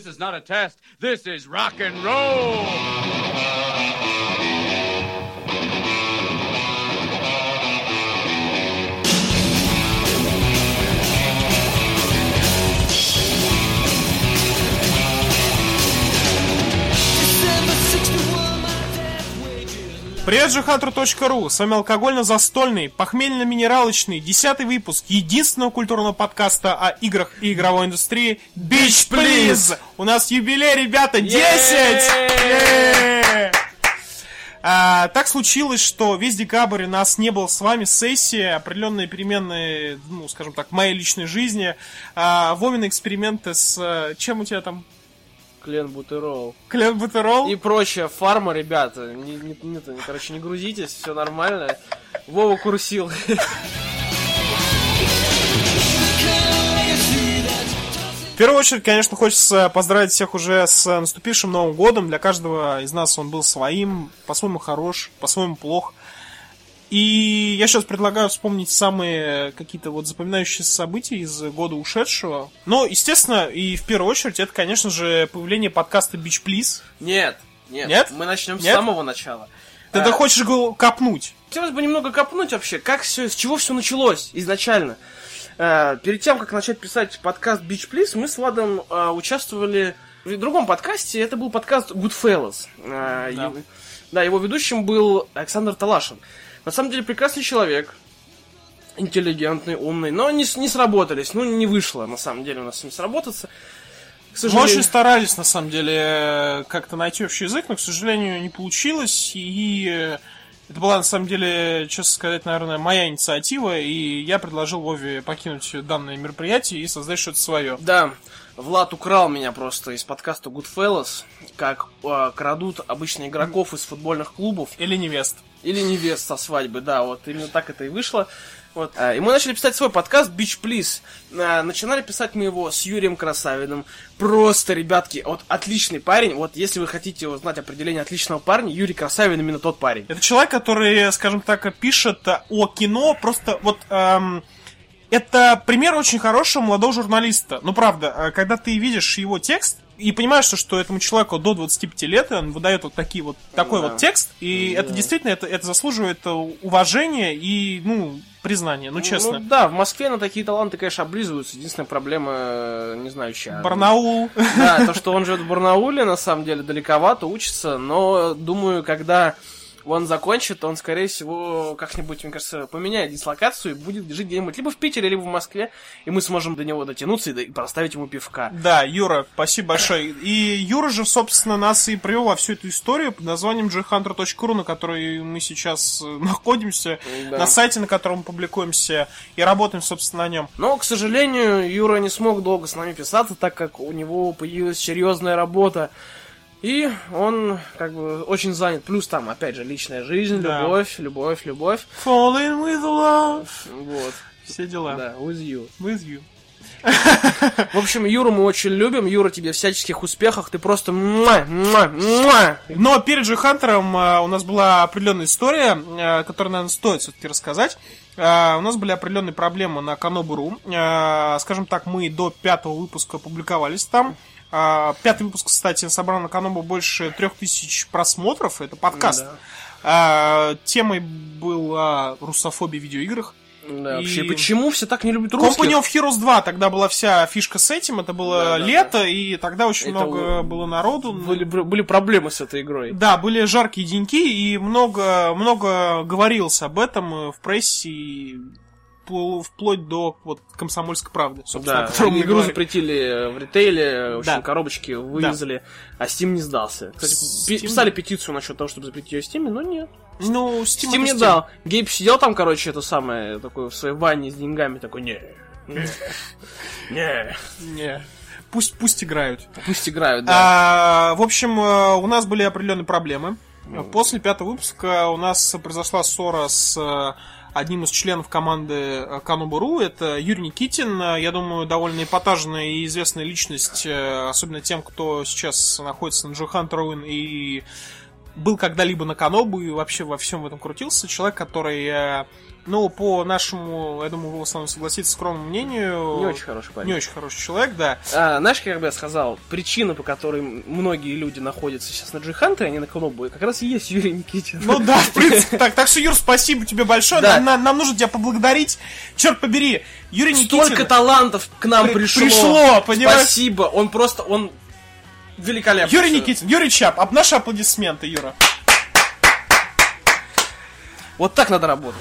This is not a test. This is rock and roll. Привет же Хантру.ру, с вами алкогольно-застольный, похмельно-минералочный, десятый выпуск единственного культурного подкаста о играх и игровой индустрии Beach Please! У нас юбилей, ребята, 10! Е-е-е! А, так случилось, что весь декабрь у нас не было с вами сессии, определенные переменные, ну, скажем так, моей личной жизни, а, Вовины эксперименты с... э, Чем у тебя там? Клен Бутерол. Клен Бутерол? И прочая фарма, ребята. Не, не, не, не- короче, не грузитесь, все нормально. Вова курсил. В первую очередь, конечно, хочется поздравить всех уже с наступившим Новым годом. Для каждого из нас он был своим, по-своему хорош, по-своему плох. И я сейчас предлагаю вспомнить самые какие-то вот запоминающие события из года ушедшего. Но, естественно, и в первую очередь, это, конечно же, появление подкаста Beach Please. Нет, нет. Нет? Мы начнем с Нет? самого начала. Ты А, да хочешь его копнуть? Хотелось бы немного копнуть вообще, как все, с чего все началось изначально. Э, перед тем, как начать писать подкаст Beach Please, мы с Владом э, участвовали в другом подкасте. Это был подкаст Goodfellas. Э, Да. и- да, его ведущим был Александр Талашин. На самом деле прекрасный человек, интеллигентный, умный, но не, не сработались. Ну, не вышло, на самом деле, у нас с ним сработаться. К Мы сожалению. очень старались, на самом деле, как-то найти общий язык, но, к сожалению, не получилось. И э, это была, на самом деле, честно сказать, наверное, моя инициатива. И я предложил Вове покинуть данное мероприятие и создать что-то свое. Да, Влад украл меня просто из подкаста Goodfellas, как э, крадут обычно игроков из футбольных клубов Или невест. Или невест со свадьбы, да, вот именно так это и вышло. Вот. А, И мы начали писать свой подкаст Beach Please. А, Начинали писать мы его с Юрием Красавиным. Просто, ребятки, вот отличный парень. Вот если вы хотите узнать определение отличного парня, Юрий Красавин именно тот парень. Это человек, который, скажем так, пишет э, о кино, просто вот... эм, это пример очень хорошего молодого журналиста. Ну, правда, э, когда ты видишь его текст и понимаешь, что, что этому человеку до 25 лет, он выдает вот такие вот такой Да. вот текст, и это действительно это, это заслуживает э, уважения и, ну, признания, ну, честно. Ну, да, в Москве на такие таланты, конечно, облизываются. Единственная проблема, э, не знаю, чья. Барнаул. Да, то, что он живет в Барнауле, на самом деле, далековато учится, но думаю, когда он закончит, он, скорее всего, как-нибудь, мне кажется, поменяет дислокацию и будет жить где-нибудь либо в Питере, либо в Москве, и мы сможем до него дотянуться и, до- и поставить ему пивка. Да, Юра, спасибо большое. И Юра же, собственно, нас и привел во всю эту историю под названием jhunter.ru, на которой мы сейчас э, находимся, Да. на сайте, на котором мы публикуемся, и работаем, собственно, на нем. Но, к сожалению, Юра не смог долго с нами писаться, так как у него появилась серьезная работа. И он, как бы, очень занят. Плюс там, опять же, личная жизнь, Да. любовь, любовь, любовь. Falling with love. Вот, Все дела. да, with you. With you. В общем, Юру мы очень любим. Юра, тебе всяческих успехах. Ты просто. Но перед же Хантером э, у нас была определенная история, э, которую, наверное, стоит все-таки рассказать. Э, У нас были определенные проблемы на Канобу.ру. Скажем так, мы до пятого выпуска публиковались там. Э, Пятый выпуск, кстати, собрал на Канобу больше трех тысяч просмотров. Это подкаст. Э, Темой была русофобия в видеоиграх. Да, И- вообще, почему все так не любят русских? Company of Heroes 2, тогда была вся фишка с этим, это было Да, да, лето, и тогда очень Это много у- было народу. Были, были проблемы с этой игрой. Да, были жаркие деньки, и много, много говорилось об этом э, в прессе, и пл- вплоть до вот комсомольской правды, собственно, Да, о котором мы игру говорим. запретили в ритейле, в общем, Да. коробочки вырезали, а Steam не сдался. Кстати, Steam- писали петицию насчет того, чтобы запретить ее в Steam, но нет. Ну, Steam, Steam не это дал. Гейб сидел там, короче, это самое, такой в своей ванне с деньгами, такой, не, не, не. Пусть, пусть играют. пусть играют, да. А, в общем, э, у нас были определенные проблемы. После пятого выпуска у нас произошла ссора с э, одним из членов команды э, Канобу.ру. Это Юрий Никитин. Я думаю, довольно эпатажная и известная личность, э, особенно тем, кто сейчас находится на Джо Руин и был когда-либо на Канобу и вообще во всем в этом крутился. Человек, который э, Ну, по нашему, я думаю, вы в основном согласитесь, скромному мнению... Не очень хороший парень. Не очень хороший человек, да. А, знаешь, как бы я сказал, причина, по которой многие люди находятся сейчас на Джиханте, а не на Конобуе, как раз и есть Юрий Никитин. Ну да, в принципе, так. Так что, Юр, спасибо тебе большое. Да. Нам, нам- нам нужно тебя поблагодарить. Черт побери, Юрий Никитин. Столько талантов к нам При- пришло. пришло, понимаешь? Спасибо. Он просто, он великолепный. Юрий Никитин, Юрий Чап, об наши аплодисменты, Юра. Вот так надо работать.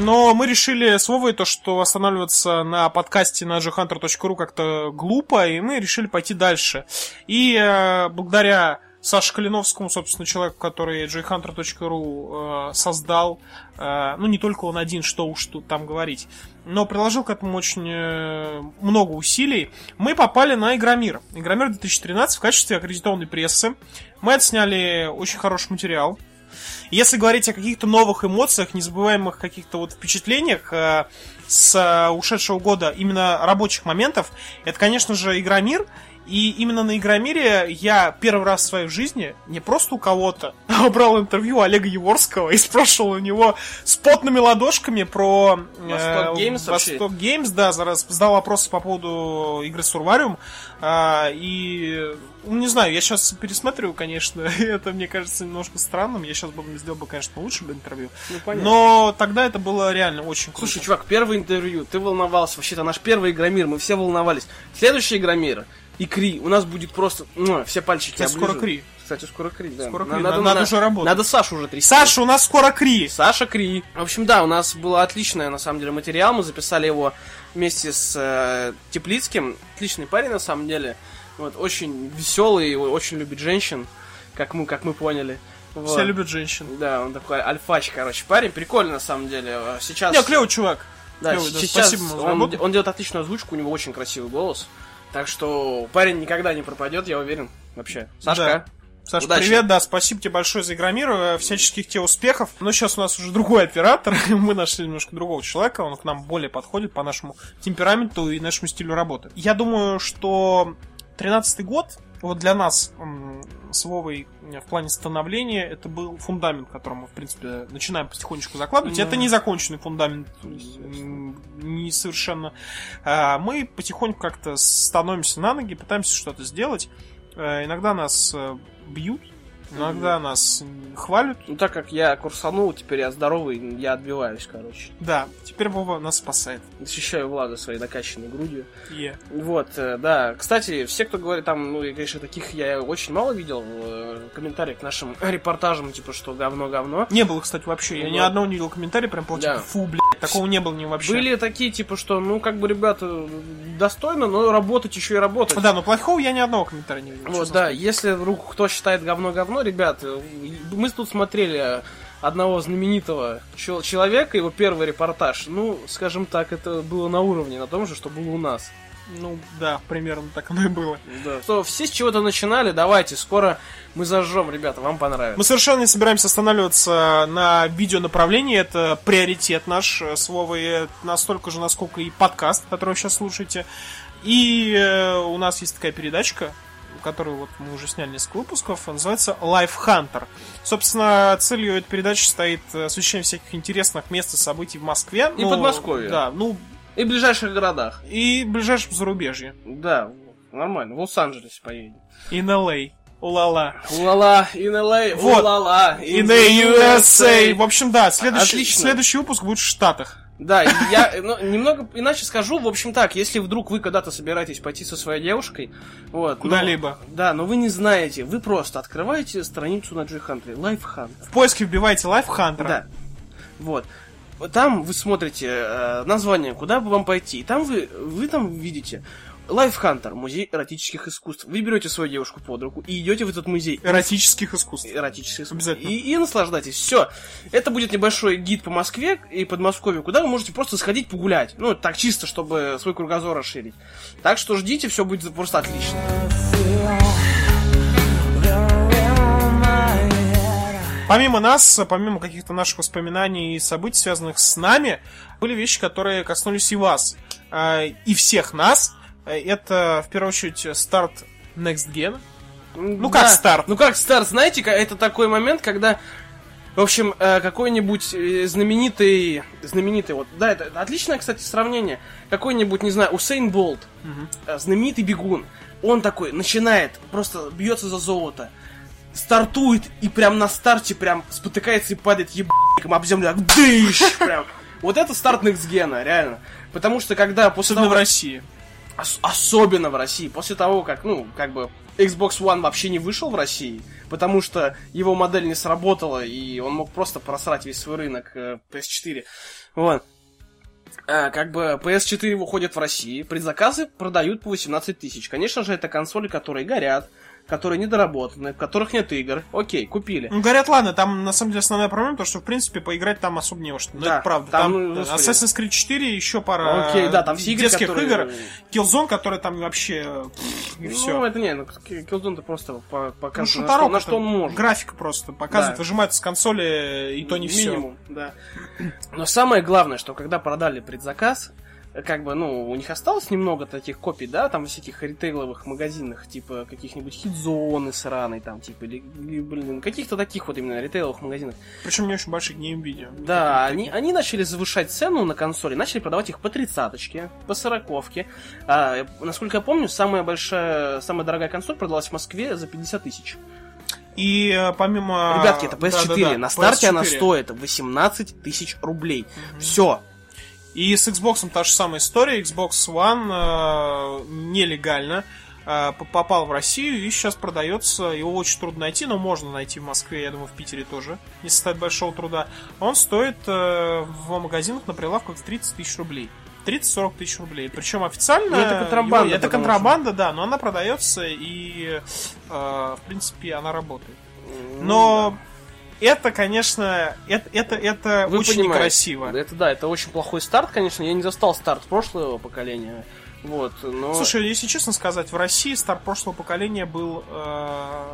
Но мы решили с Вовой то, что останавливаться на подкасте на jhunter.ru как-то глупо, и мы решили пойти дальше. И э, благодаря Саше Калиновскому, собственно, человеку, который jhunter.ru э, создал, э, ну, не только он один, что уж тут там говорить, но приложил к этому очень э, много усилий, мы попали на Игромир. Игромир 2013 в качестве аккредитованной прессы. Мы отсняли очень хороший материал. Если говорить о каких-то новых эмоциях, незабываемых каких-то вот впечатлениях э, с э, ушедшего года, именно рабочих моментов, это, конечно же, Игромир. И именно на Игромире я первый раз в своей жизни не просто у кого-то, а брал интервью Олега Еворского и спрашивал у него с потными ладошками про э, Vostok Games? Vostok Games, да, зараз задал вопросы по поводу игры Сурвариум. А, и, ну, не знаю, я сейчас пересматриваю, конечно, это мне кажется немножко странным. Я сейчас бы сделал бы, конечно, лучше бы интервью. Ну, понятно. Но тогда это было реально очень круто. Слушай, чувак, первое интервью, ты волновался, вообще-то наш первый Игромир, мы все волновались. Следующий Игромир, и Кри, у нас будет просто, ну, все пальчики Кстати, скоро. Кри. Кстати, скоро Кри, да. Скоро Кри, надо- надо уже работать. Надо Сашу уже трясти. Саша, у нас скоро Кри. Саша Кри. В общем, да, у нас был отличный, на самом деле, материал. Мы записали его вместе с э, Теплицким. Отличный парень, на самом деле. Вот, очень веселый, очень любит женщин, как мы, как мы поняли. Вот. Все любят женщин. Да, он такой альфач, короче, парень. Прикольный, на самом деле. Сейчас... Не, клевый чувак. Да, Клевый, да, сейчас спасибо он, он делает отличную озвучку, у него очень красивый голос. Так что парень никогда не пропадет, я уверен. Вообще. Сашка. Саш, Удачи. привет, да, спасибо тебе большое за Игромир, всяческих тебе успехов. Но сейчас у нас уже другой оператор, мы нашли немножко другого человека, он к нам более подходит по нашему темпераменту и нашему стилю работы. Я думаю, что 13-й год, вот для нас с Вовой э, в плане становления, это был фундамент, который мы, в принципе, начинаем потихонечку закладывать. Да. Это не законченный фундамент, не совершенно. А, Мы потихоньку как-то становимся на ноги, пытаемся что-то сделать. Э, Иногда нас э, бьют, иногда нас м, хвалят. Ну, так как я курсанул, теперь я здоровый, я отбиваюсь, короче. Да, теперь Вова нас спасает. Защищаю Влада своей накачанной грудью. Е. Вот, э, да. Кстати, все, кто говорит там, ну, и, конечно, таких я очень мало видел э, комментариев к нашим репортажам, типа, что говно-говно. Не было, кстати, вообще. Я ни одного не видел комментария, прям типа, Да. фу, блядь, такого не было ни вообще. Были такие, типа, что, ну, как бы, ребята, достойно, но работать еще и работать. Да, но плохого я ни одного комментария не видел. Вот, да, если вдруг кто считает говно-говно, ребят, э, мы тут смотрели одного знаменитого чел- человека, его первый репортаж, ну, скажем так, это было на уровне, на том же, что было у нас. Ну, да, примерно так оно и было. Да. Что все с чего-то начинали, давайте, скоро мы зажжем, ребята, вам понравится. Мы совершенно не собираемся останавливаться на видеонаправлении. Это приоритет наш э, с Вовой. э, Настолько же, насколько и подкаст, который вы сейчас слушаете. И э, у нас есть такая передачка, которую вот мы уже сняли несколько выпусков, называется Life Hunter. Собственно, целью этой передачи стоит э, освещение всяких интересных мест и событий в Москве. И Подмосковье. Да, ну, И в ближайших городах. и в ближайшем зарубежье. Да, нормально, в Лос-Анджелесе поедем. И на Лей. Улала. Улала, in LA, Вот. улала, И на USA. В общем, да, следующий, Отлично. следующий выпуск будет в Штатах. Да, я ну, немного иначе скажу. В общем так, если вдруг вы когда-то собираетесь пойти со своей девушкой, вот, ну, Куда-либо. да, но вы не знаете, вы просто открываете страницу на G-Hunter, Lifehunt. В поиске вбивайте Life Hunter. Да. Вот. Там вы смотрите э, название, куда бы вам пойти. И там вы, вы там видите Лайфхантер, музей эротических искусств. Вы берете свою девушку под руку и идете в этот музей Эротических искусств. эротических искусств. Обязательно. И, и наслаждайтесь. Все. Это будет небольшой гид по Москве и Подмосковью, куда вы можете просто сходить погулять. Ну, так чисто, чтобы свой кругозор расширить. Так что ждите, все будет просто отлично. Помимо нас, помимо каких-то наших воспоминаний и событий, связанных с нами, были вещи, которые коснулись и вас. А, И всех нас. А, Это, в первую очередь, старт Next Gen. Ну, как старт. Ну, как старт. Знаете, это такой момент, когда, в общем, э, какой-нибудь э, знаменитый, знаменитый, вот, да, это, отличное, кстати, сравнение. Какой-нибудь, не знаю, Усейн Болт, э, знаменитый бегун, он такой начинает, просто бьется за золото, стартует и прям на старте прям спотыкается и падает ебаником об землю, так дыщ, прям. Вот это старт Некстгена, реально. Потому что когда после Особенно того, в России. Ос- особенно в России, после того, как, ну, как бы Xbox One вообще не вышел в России, потому что его модель не сработала, и он мог просто просрать весь свой рынок э, PS4. Вот. А, как бы PS4 выходит в России, предзаказы продают по 18 тысяч. Конечно же, это консоли, которые горят, которые недоработаны, в которых нет игр. Окей, купили. Ну, говорят, ладно, там на самом деле основная проблема, то, что в принципе поиграть там особо не во что. Ну, Да, это правда. там, Там, ну. Assassin's Creed 4, еще пара Окей, да, там все игры, детских которые- игр. Killzone, который там вообще... пфф, И все. Ну, это не, ну, Killzone-то просто по- Ну, показывает, на, что, на что он может. Графика просто показывает, Да. выжимается с консоли, и то не все. Минимум, да. Но самое главное, что когда продали предзаказ, как бы, ну, у них осталось немного таких копий, да, там всяких ритейловых магазинах, типа каких-нибудь хитзоны сраной, там, типа, или, блин, каких-то таких вот именно ритейловых магазинах. Причем не очень больших геймвидео. Да, они, они начали завышать цену на консоли, начали продавать их по тридцаточке, по сороковке. А, насколько я помню, самая большая, самая дорогая консоль продалась в Москве за 50 тысяч. И э, помимо... Ребятки, это PS4. Да-да-да, на старте она PS4. стоит 18 тысяч рублей. Все. И с Xbox та же самая история. Xbox One э, нелегально э, попал в Россию и сейчас продается. Его очень трудно найти, но можно найти в Москве, я думаю, в Питере тоже. Не составит большого труда. Он стоит э, в магазинах на прилавках 30 тысяч рублей. 30-40 тысяч рублей. Причем официально... Ну, это контрабанда, его- это контрабанда, да, но она продается и, э, в принципе, она работает. Ну Но это, конечно, это, это, это Вы очень понимаете. некрасиво. Это да, это очень плохой старт, конечно. Я не застал старт прошлого поколения. Вот, но Слушай, если честно сказать, в России старт прошлого поколения был э,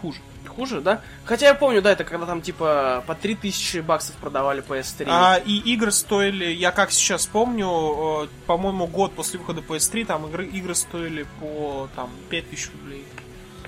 хуже. хуже, да? Хотя я помню, да, это когда там типа по 3000 баксов продавали PS3. А, и игры стоили, я как сейчас помню, э, по-моему, год после выхода PS3, там игры, игры стоили по там 5000 рублей.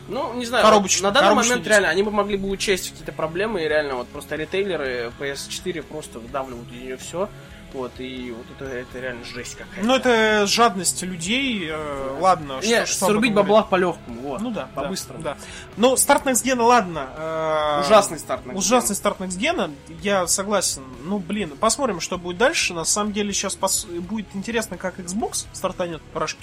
Ну, не знаю, Коробоч- на данный момент диск. реально они бы могли бы учесть какие-то проблемы, и реально вот просто ритейлеры PS4 просто выдавливают из нее все. Вот, и вот это, это реально жесть какая-то. Ну, это жадность людей, э, ладно, что, что об срубить бабла по-легкому, вот. Ну да, по-быстрому. Да, да. Ну, старт Gen, ладно. э, Ужасный старт. на Ужасный старт Gen, я согласен. Ну, блин, посмотрим, что будет дальше. На самом деле, сейчас будет интересно, как Xbox стартанет в порошке.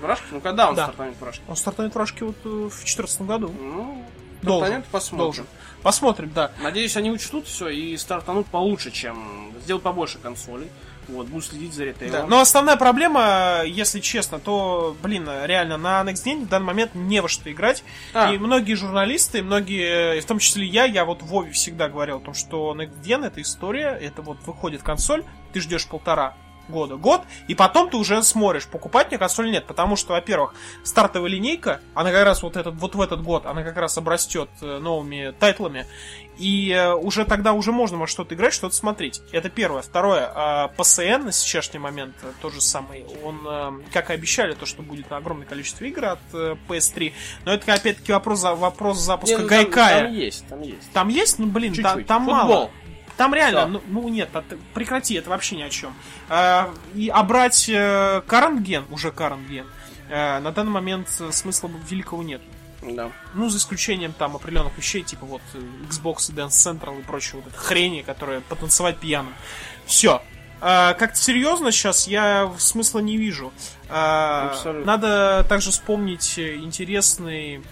Порошки? Ну, когда он Да. стартанет порошки? Он стартанет в порошке вот э, в 2014 году. Ну, Должен. стартанет, посмотрим. Должен. Посмотрим, да. Надеюсь, они учтут все и стартанут получше, чем сделать побольше консолей. Вот, будут следить за ритейлом. Да. Но основная проблема, если честно, то, блин, реально, на Next Gen в данный момент не во что играть. А. И многие журналисты, многие, в том числе я, я вот Вове всегда говорил о том, что Next Gen это история, это вот выходит консоль, ты ждешь полтора года, год, и потом ты уже смотришь, покупать мне консоль нет, потому что, во-первых, стартовая линейка, она как раз вот этот, вот в этот год, она как раз обрастет э, новыми тайтлами, и э, уже тогда уже можно во что-то играть, что-то смотреть. Это первое. Второе, э, PSN на сейчасшний момент э, тот же самый, он, как и обещали, то, что будет на огромное количество игр от э, PS3, но это опять-таки вопрос, вопрос запуска Не, ну, там- Гайкая. Там, есть, там есть. Там есть, ну блин, та- Чуть-чуть. там Футбол. мало. Там реально, ну, ну нет, а прекрати, это вообще ни о чем. А, и, а брать э, gen, уже gen, э, на данный момент э, смысла великого нет. Да. Ну, за исключением там определенных вещей, типа вот э, Xbox и Dance Central и прочей вот этой хрени, которая потанцевать пьяным. Все. как-то серьезно сейчас я смысла не вижу. А, Абсолютно. надо также вспомнить интересный,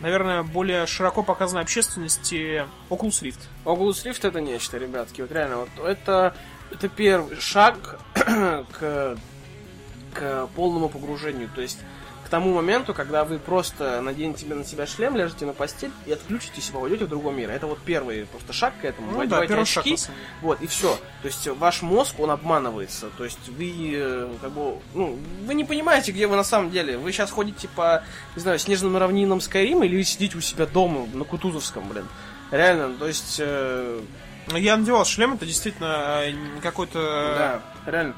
наверное, более широко показанной общественности Oculus Rift. Oculus Rift это нечто, ребятки. Вот реально, вот это, это первый шаг к, к полному погружению. То есть к тому моменту, когда вы просто наденете на себя шлем, ляжете на постель и отключитесь и попадете в другой мир. Это вот первый просто шаг к этому. Ну Вы да, первый шаг. очки, деле. Вот, и все. То есть ваш мозг, он обманывается. То есть вы, э, как бы, ну, вы не понимаете, где вы на самом деле. Вы сейчас ходите по, не знаю, снежным равнинам Скайрима или сидите у себя дома на Кутузовском, блин. Реально, то есть, э, Ну, Я надевал шлем, это действительно э, какой-то... да, реально.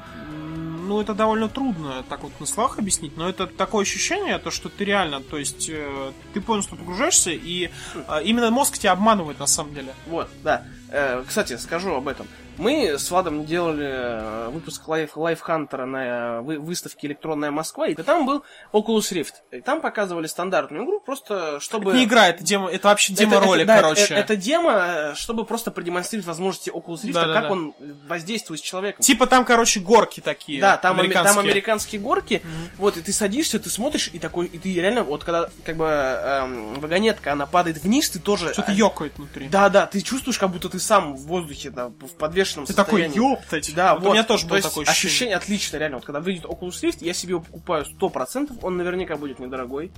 Ну, это довольно трудно так вот на словах объяснить, но это такое ощущение, то, что ты реально, то есть, э, ты полностью погружаешься, и э, именно мозг тебя обманывает на самом деле. Вот, да. Э, кстати, скажу об этом. Мы с Владом делали э, выпуск Life Hunter на э, вы- выставке «Электронная Москва», и там был Oculus Rift. И там показывали стандартную игру, просто чтобы... Это не игра, это демо, это вообще Это- демо-ролик, это, да, короче. Это, это демо, э, чтобы просто продемонстрировать возможности Oculus Rift, Да-да-да. как он воздействует с человеком. Типа там, короче, горки такие. Да, там аме- там американские. американские горки, вот, и ты садишься, ты смотришь, и такой, и ты реально, вот когда, как бы, эм, вагонетка, она падает вниз, ты тоже... Что-то ёкает внутри. Да, да, ты чувствуешь, как будто ты сам в воздухе, да, в подвешенном Ты такой, состоянии. ёптать. Да, Вот вот. У меня тоже То было такое ощущение. ощущение отличное, реально. Вот когда выйдет Oculus Rift, я себе его покупаю 100%, он наверняка будет недорогой.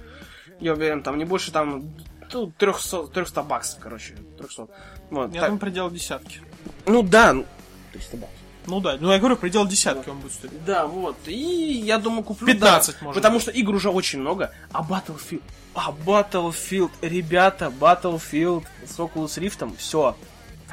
Я уверен, там не больше там ну, 300, 300 баксов, короче. 300. Вот, Я так. думаю, предел десятки. Ну да, ну, 300 баксов. Ну да, ну я говорю, предел десятки он будет стоить. Да, вот. И я думаю, куплю. 15, да, может Потому быть. что игр уже очень много. А Battlefield... А Battlefield, ребята, Battlefield с Oculus Rift, все.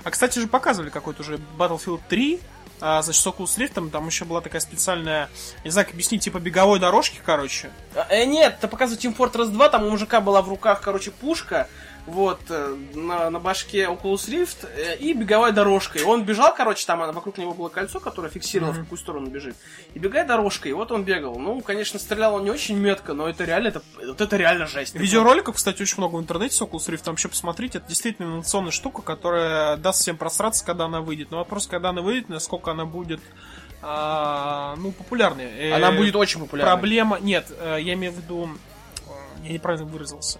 А, кстати же, показывали какой-то уже Battlefield 3, а, значит, с Oculus Rift, там еще была такая специальная, не знаю, как объяснить, типа беговой дорожки, короче. Э, нет, это показывает Team Fortress 2, там у мужика была в руках, короче, пушка, вот, э, на, на башке Oculus Rift э, и беговая дорожка. И он бежал, короче, там а, вокруг него было кольцо, которое фиксировало, в какую сторону он бежит. И бегает дорожка, и вот он бегал. Ну, конечно, стрелял он не очень метко, но это реально, это, вот это реально жесть. Видеороликов, кстати, очень много в интернете с Oculus Rift, там вообще посмотрите, это действительно инновационная штука, которая даст всем просраться, когда она выйдет. Но вопрос, когда она выйдет, насколько она будет, а, ну, популярной. Э, Она будет очень популярной. Проблема... Нет, э, я имею в виду... э, Я неправильно выразился.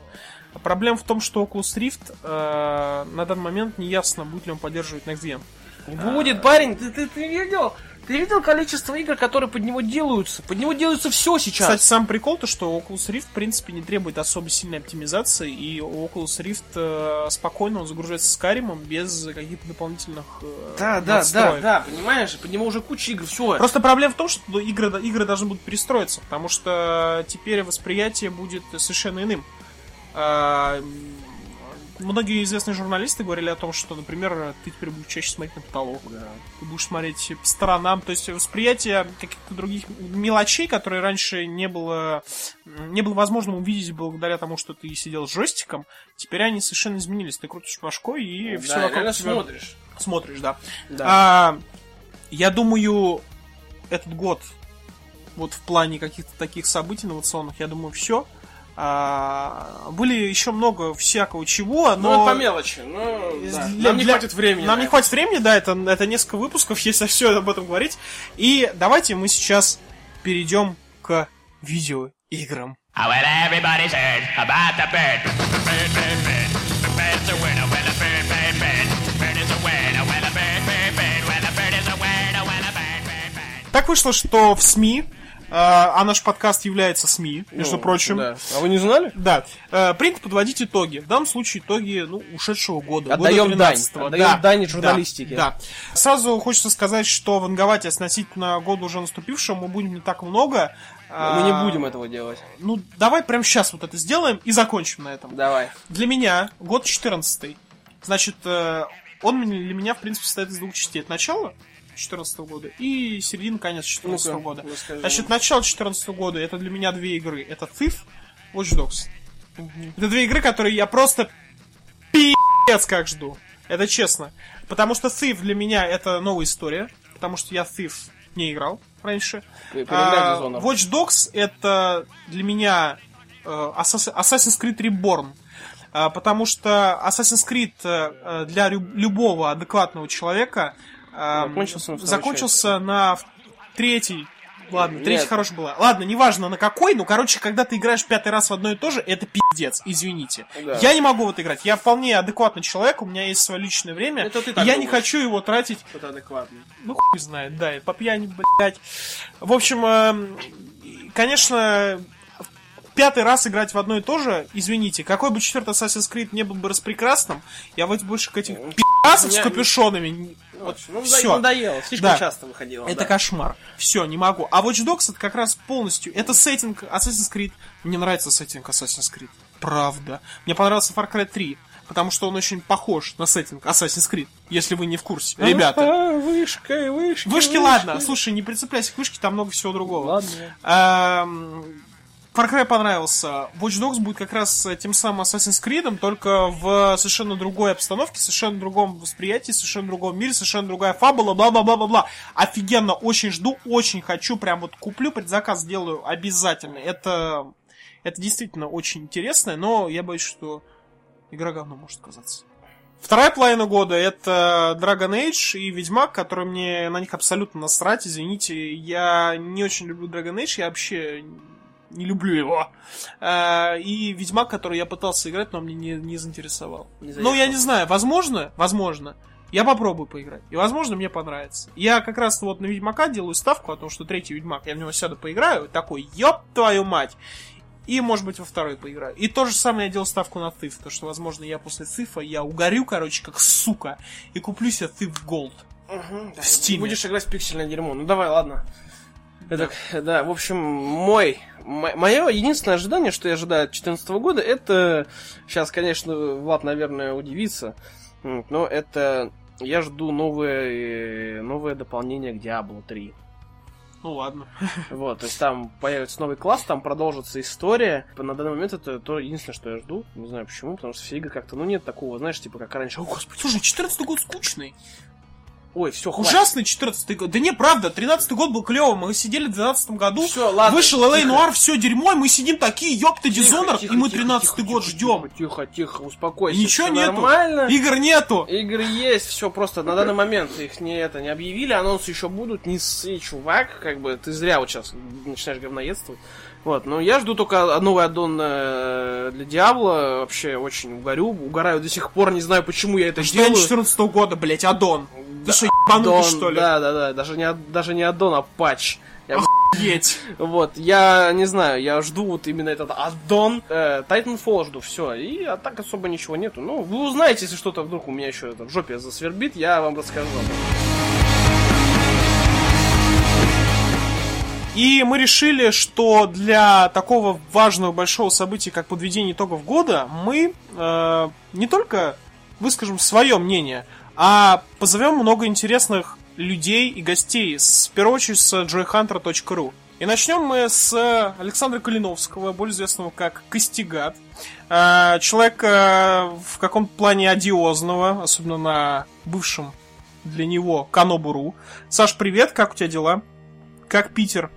Проблема в том, что Oculus Rift э, на данный момент не ясно, будет ли он поддерживать Next Gen. Будет, парень, ты, ты, ты видел? Ты видел количество игр, которые под него делаются? Под него делается все сейчас. Кстати, сам прикол то, что Oculus Rift, в принципе, не требует особо сильной оптимизации, и Oculus Rift э, спокойно он загружается с каримом без каких-то дополнительных э, да, да, да, да, понимаешь, под него уже куча игр, все. Просто проблема в том, что игры, игры должны будут перестроиться, потому что теперь восприятие будет совершенно иным. А, Многие известные журналисты говорили о том, что, например, ты теперь будешь чаще смотреть на потолок, ты будешь смотреть по сторонам, то есть восприятие каких-то других мелочей, которые раньше не было, не было возможным увидеть благодаря тому, что ты сидел с джойстиком, теперь они совершенно изменились. Ты крутишь башкой и все да, вокруг реально тебя смотришь. смотришь, да. Да. А, я думаю, этот год, вот в плане каких-то таких событий инновационных, я думаю, все. Были еще много всякого чего, Ну, но... это по мелочи. Ну, да. для- Нам не для- хватит времени. Нам на не это. хватит времени, да, это, это несколько выпусков, если все об этом говорить. И давайте мы сейчас перейдем к видеоиграм. Так вышло, что в СМИ, а наш подкаст является СМИ, между Ну, прочим, да. А вы не знали? Да, э, принято подводить итоги. В данном случае итоги ну, ушедшего года. Отдаем года дань, 13-го. отдаем да, дань да, журналистике. Да, Сразу хочется сказать, что ванговать относительно года уже наступившего мы будем не так много. Мы не А, будем этого делать. Ну, давай прямо сейчас вот это сделаем и закончим на этом. Давай. Для меня год 14 Значит, э, он для меня, в принципе, состоит из двух частей. Это начало 2014 года и середина, конец 2014 Ну-ка, года. расскажи. Значит, начало 2014 года это для меня две игры. Это Thief, Watch Dogs. Это две игры, которые я просто пи***ц как жду. Это честно. Потому что Thief для меня это новая история. Потому что я Thief не играл раньше. А. Watch Dogs это для меня э, Assassin- Assassin's Creed Reborn. А, Потому что Assassin's Creed э, для любого адекватного человека э, Закончился на закончился на третий. Ладно, Нет. третий хорош была. Ладно, неважно на какой, но, короче, когда ты играешь пятый раз в одно и то же, это пиздец, извините. Да. Я не могу в это играть. Я вполне адекватный человек, у меня есть свое личное время. Это ты и так я не хочу его тратить Кто-то адекватный. ну, хуй знает, да, и по пьяни, блядь. В общем, эм, конечно, пятый раз играть в одно и то же, извините, какой бы четвертый Assassin's Creed не был бы распрекрасным, я вот больше к этим пи***асов с меня- капюшонами, вот Ну, все. надоело. Слишком Да. часто выходило. Это да. кошмар. Все, не могу. А Watch Dogs это как раз полностью. Это сеттинг Assassin's Creed. Мне нравится сеттинг Assassin's Creed. Правда. Мне понравился Far Cry 3. потому что он очень похож на сеттинг Assassin's Creed, если вы не в курсе. Ребята. вышка, вышка. Вышки, ладно, слушай, не прицепляйся к вышке, там много всего другого. Ладно. Эм, Far Cry понравился. Watch Dogs будет как раз тем самым Assassin's Creed, только в совершенно другой обстановке, совершенно другом восприятии, совершенно другом мире, совершенно другая фабула, бла-бла-бла-бла-бла. Офигенно, очень жду, очень хочу, прям вот куплю, предзаказ сделаю обязательно. Это, это действительно очень интересно, но я боюсь, что игра говно может казаться. Вторая половина года это Dragon Age и Ведьмак, которые мне на них абсолютно насрать, извините. Я не очень люблю Dragon Age, я вообще не люблю его. А, И Ведьмак, который я пытался играть, но мне не, не заинтересовал. Не ну, я не знаю, возможно, возможно, я попробую поиграть. И, возможно, мне понравится. Я как раз вот на Ведьмака делаю ставку о том, что третий Ведьмак, я в него сяду поиграю, такой, ёб твою мать. И, может быть, во второй поиграю. И то же самое я делал ставку на Thief, то что, возможно, я после Цифа, я угорю, короче, как сука, и куплю себе Thief Gold. Мгм, да, В Steam. Будешь играть в пиксельное дерьмо. Ну давай, ладно. Это, да, в общем, мой, мое единственное ожидание, что я ожидаю от 2014 года, это, сейчас, конечно, Влад, наверное, удивится, но это, я жду новое, э, новое дополнение к Diablo 3. Ну ладно. Вот, то есть там появится новый класс, там продолжится история. На данный момент это то единственное, что я жду. Не знаю почему, потому что все игры как-то, ну нет такого, знаешь, типа как раньше. О, господи, Слушай, 14 год скучный. Ой, все, хватит. Ужасный 14 год. Да не, правда, 13 год был клевым. Мы сидели в 12 году. Всё, ладно, Вышел тихо. Нуар, все дерьмо, и мы сидим такие, ёпта, тихо, и мы тихо, 13 тихо, год тихо, ждем. Тихо, тихо, успокойся. Ничего нету. Нормально. Игр нету. Игры есть, все просто на данный момент их не это не объявили, анонсы еще будут, не ссы, чувак, как бы ты зря вот сейчас начинаешь говноедствовать. Вот, но я жду только новый аддон э, для Диабло, вообще очень угорю, угораю до сих пор, не знаю, почему я это Ждем делаю. 14 года, блять, Адон. Ты Да, что, ебанутый, Аддон, что ли? Да, да, да, даже не, даже не аддон, а патч. Я Охуеть. Вот, я не знаю, я жду вот именно этот аддон. Э, Titanfall жду, все. И а так особо ничего нету. Ну, вы узнаете, если что-то вдруг у меня еще это в жопе засвербит, я вам расскажу. об этом. И мы решили, что для такого важного большого события, как подведение итогов года, мы э, не только выскажем свое мнение, а позовем много интересных людей и гостей, в первую очередь с joyhunter.ru. И начнем мы с Александра Калиновского, более известного как Костигат. Э, Человека в каком-то плане одиозного, особенно на бывшем для него Канобуру. Саш, привет, как у тебя дела? Как Питер?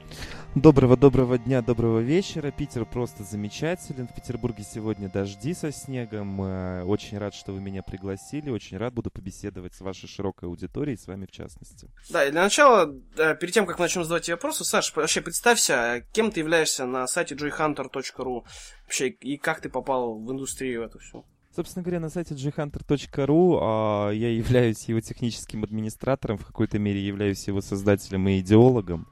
Доброго-доброго дня, доброго вечера. Питер просто замечателен. В Петербурге сегодня дожди со снегом. Э, Очень рад, что вы меня пригласили. Очень рад буду побеседовать с вашей широкой аудиторией, с вами в частности. Да, и для начала, э, перед тем, как начнем задавать тебе вопросы, Саш, вообще представься, э, кем ты являешься на сайте joyhunter.ru вообще, и как ты попал в индустрию эту всю? Собственно говоря, на сайте jhunter.ru а, я являюсь его техническим администратором, в какой-то мере являюсь его создателем и идеологом.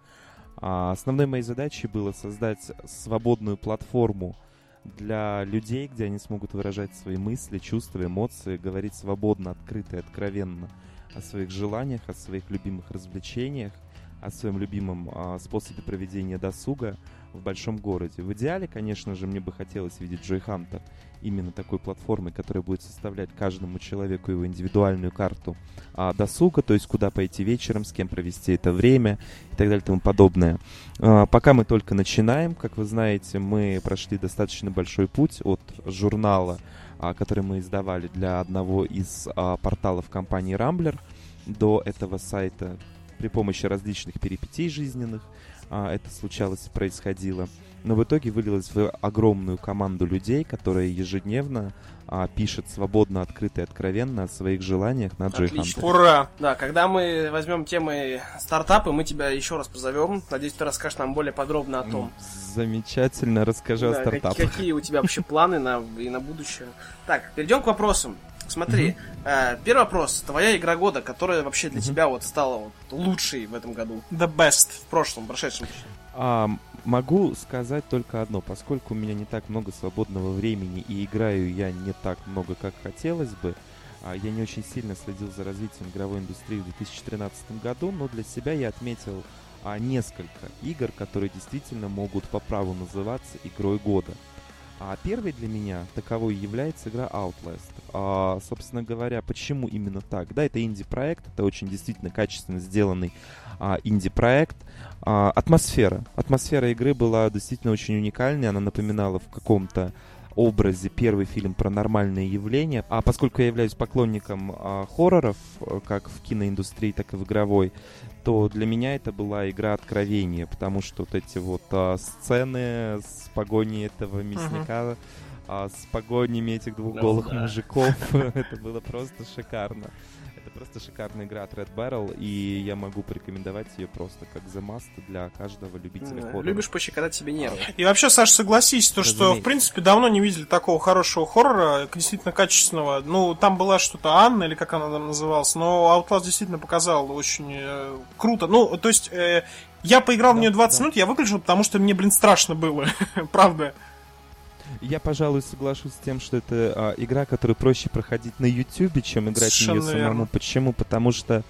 А, Основной моей задачей было создать свободную платформу для людей, где они смогут выражать свои мысли, чувства, эмоции, говорить свободно, открыто и откровенно о своих желаниях, о своих любимых развлечениях, о своем любимом а, способе проведения досуга в большом городе. В идеале, конечно же, мне бы хотелось видеть Джой Ханта именно такой платформой, которая будет составлять каждому человеку его индивидуальную карту а, досуга, то есть куда пойти вечером, с кем провести это время и так далее и тому подобное. А, пока мы только начинаем, как вы знаете, мы прошли достаточно большой путь от журнала, а, который мы издавали для одного из а, порталов компании Rambler, до этого сайта при помощи различных перипетий жизненных а, это случалось и происходило. Но в итоге вылилось в огромную команду людей, которая ежедневно а, пишет свободно, открыто и откровенно о своих желаниях на Джой Отлично. Ура! Да, когда мы возьмем темы стартапы, мы тебя еще раз позовем. Надеюсь, ты расскажешь нам более подробно о том, Замечательно, расскажу о Да, как- стартапах. какие у тебя вообще планы на, и на будущее. Так, перейдем к вопросам. Смотри, э, первый вопрос. Твоя игра года, которая вообще для тебя вот стала вот лучшей в этом году. The best. В прошлом, прошедшем. А, могу сказать только одно. Поскольку у меня не так много свободного времени и играю я не так много, как хотелось бы, а, я не очень сильно следил за развитием игровой индустрии в 2013 году, но для себя я отметил а, несколько игр, которые действительно могут по праву называться игрой года. А первой для меня таковой является игра Outlast. А, собственно говоря, почему именно так? Да, это инди-проект, это очень действительно качественно сделанный а, инди-проект. А, атмосфера. Атмосфера игры была действительно очень уникальной, она напоминала в каком-то образе первый фильм про нормальные явления. А поскольку я являюсь поклонником а, хорроров, э, как в киноиндустрии, так и в игровой, то для меня это была игра откровения, потому что вот эти вот а, сцены с погоней этого мясника, а, с погонями этих двух Ну голых да. мужиков, это было просто шикарно. Это просто шикарная игра от Red Barrel, и я могу порекомендовать ее просто как The Must для каждого любителя Да, хоррора. Любишь пощекотать себе нервы. И вообще, Саш, согласись, то, что, Разумеется. в принципе, давно не видели такого хорошего хоррора, действительно качественного. Ну, там была что-то Анна, или как она там называлась, но Outlast действительно показал очень э, круто. Ну, то есть, э, я поиграл в нее 20 минут, я выключил, потому что мне, блин, страшно было. Правда. Я, пожалуй, соглашусь с тем, что это а, игра, которую проще проходить на YouTube, чем играть в Совершенно нее самому. верно. Почему? Потому что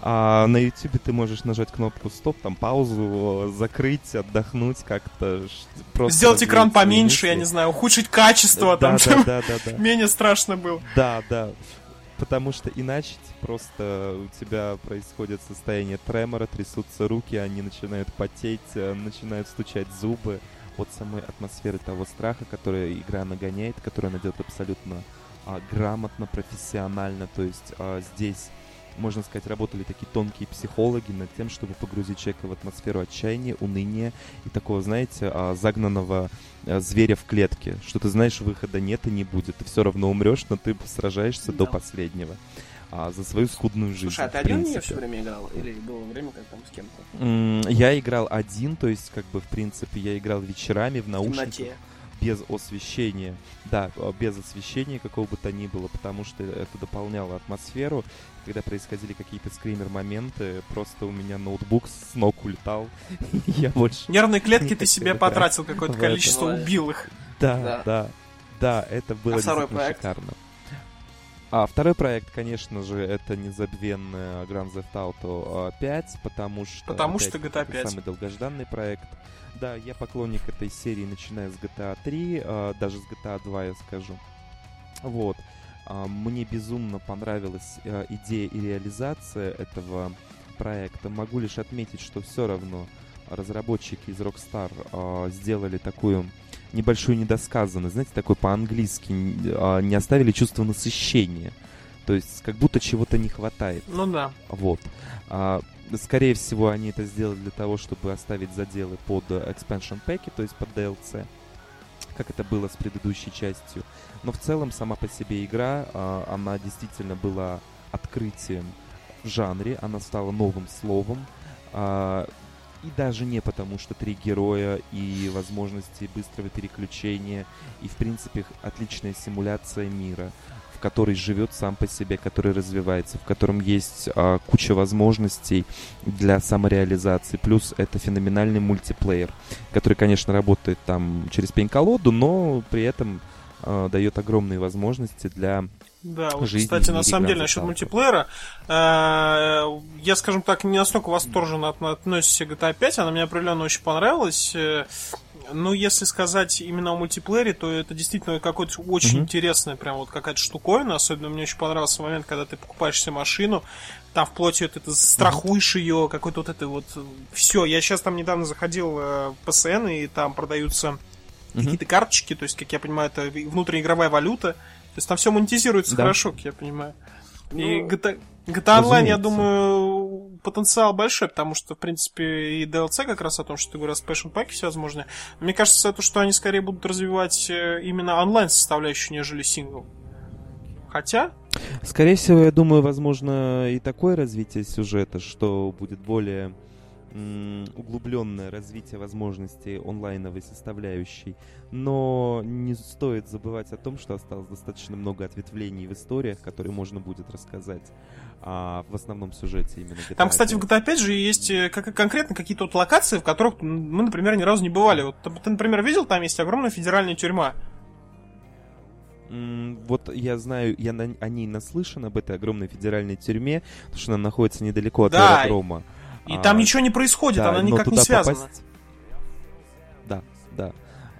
а, на YouTube ты можешь нажать кнопку стоп, там паузу, закрыть, отдохнуть как-то. Просто Сделать экран поменьше, я не знаю, ухудшить качество, Да, там, да, да, да, да. менее страшно было. Да, да. Потому что иначе просто у тебя происходит состояние тремора, трясутся руки, они начинают потеть, э, начинают стучать зубы от самой атмосферы того страха, который игра нагоняет, которую она делает абсолютно а, грамотно, профессионально. То есть а, здесь, можно сказать, работали такие тонкие психологи над тем, чтобы погрузить человека в атмосферу отчаяния, уныния и такого, знаете, а, загнанного э, зверя в клетке, что ты знаешь, выхода нет и не будет. Ты все равно умрешь, но ты сражаешься до Да. последнего а, за свою скудную жизнь. Слушай, а ты в один в нее все время играл? Или было время, как там с кем-то? М, Я играл один, то есть, как бы, в принципе, я играл вечерами в В наушниках темноте. без освещения. Да, э, без освещения какого бы то ни было, потому что это дополняло атмосферу. Когда происходили какие-то скример-моменты, просто у меня ноутбук с ног улетал. Я больше... Нервные клетки ты себе потратил какое-то в количество, убил их. Да, Да. да, это было А проект? шикарно. А второй проект, конечно же, это незабвенная Grand Theft Auto а, 5, потому что... Потому что GTA это 5. Самый долгожданный проект. Да, я поклонник этой серии, начиная с GTA 3, а, даже с GTA 2, я скажу. Вот. А, Мне безумно понравилась а, идея и реализация этого проекта. Могу лишь отметить, что все равно разработчики из Rockstar а, сделали такую небольшую недосказанность, знаете, такой по-английски, а, не оставили чувство насыщения. То есть, как будто чего-то не хватает. Ну да. Вот. А, скорее всего, они это сделали для того, чтобы оставить заделы под expansion pack, то есть под DLC, как это было с предыдущей частью. Но в целом сама по себе игра, а, она действительно была открытием в жанре, она стала новым словом. а, и даже не потому, что три героя и возможности быстрого переключения, и в принципе отличная симуляция мира в который живет сам по себе, который развивается, в котором есть а, куча возможностей для самореализации. Плюс это феноменальный мультиплеер, который, конечно, работает там через пень-колоду, но при этом а, дает огромные возможности для Да, вот, жизни кстати, на самом деле, насчет мультиплеера, э, я, скажем так, не настолько восторженно от- относюсь к GTA 5, она мне определенно очень понравилась. э, Но если сказать именно о мультиплеере, то это действительно какое-то очень Мгм. интересная прям вот какая-то штуковина. Особенно мне очень понравился момент, когда ты покупаешь себе машину, там вплоть вот это страхуешь ее, какой-то вот это вот все. Я сейчас там недавно заходил э, в ПСН, и там продаются Мгм. какие-то карточки, то есть, как я понимаю, это внутреннеигровая валюта. То есть там все монетизируется Да. хорошо, как я понимаю. И Ну, GTA, GTA Online, я разумеется. думаю, потенциал большой, потому что, в принципе, и DLC как раз о том, что ты говорил, Special Pack всевозможные. Мне кажется, это, что они скорее будут развивать э, именно онлайн составляющую, нежели сингл. Хотя, Скорее всего, я думаю, возможно и такое развитие сюжета, что будет более углубленное развитие возможностей онлайновой составляющей. Но не стоит забывать о том, что осталось достаточно много ответвлений в историях, которые можно будет рассказать а, в основном сюжете именно GTA там, кстати, в 5. GTA 5 же есть э, как, конкретно какие-то вот локации, в которых мы, например, ни разу не бывали. Вот ты, например, видел, там есть огромная федеральная тюрьма. Вот я знаю, я на- о ней наслышан, об этой огромной федеральной тюрьме, потому что она находится недалеко от Да, аэродрома. И А, там ничего не происходит, Да, она никак не связана. попасть- Да, да.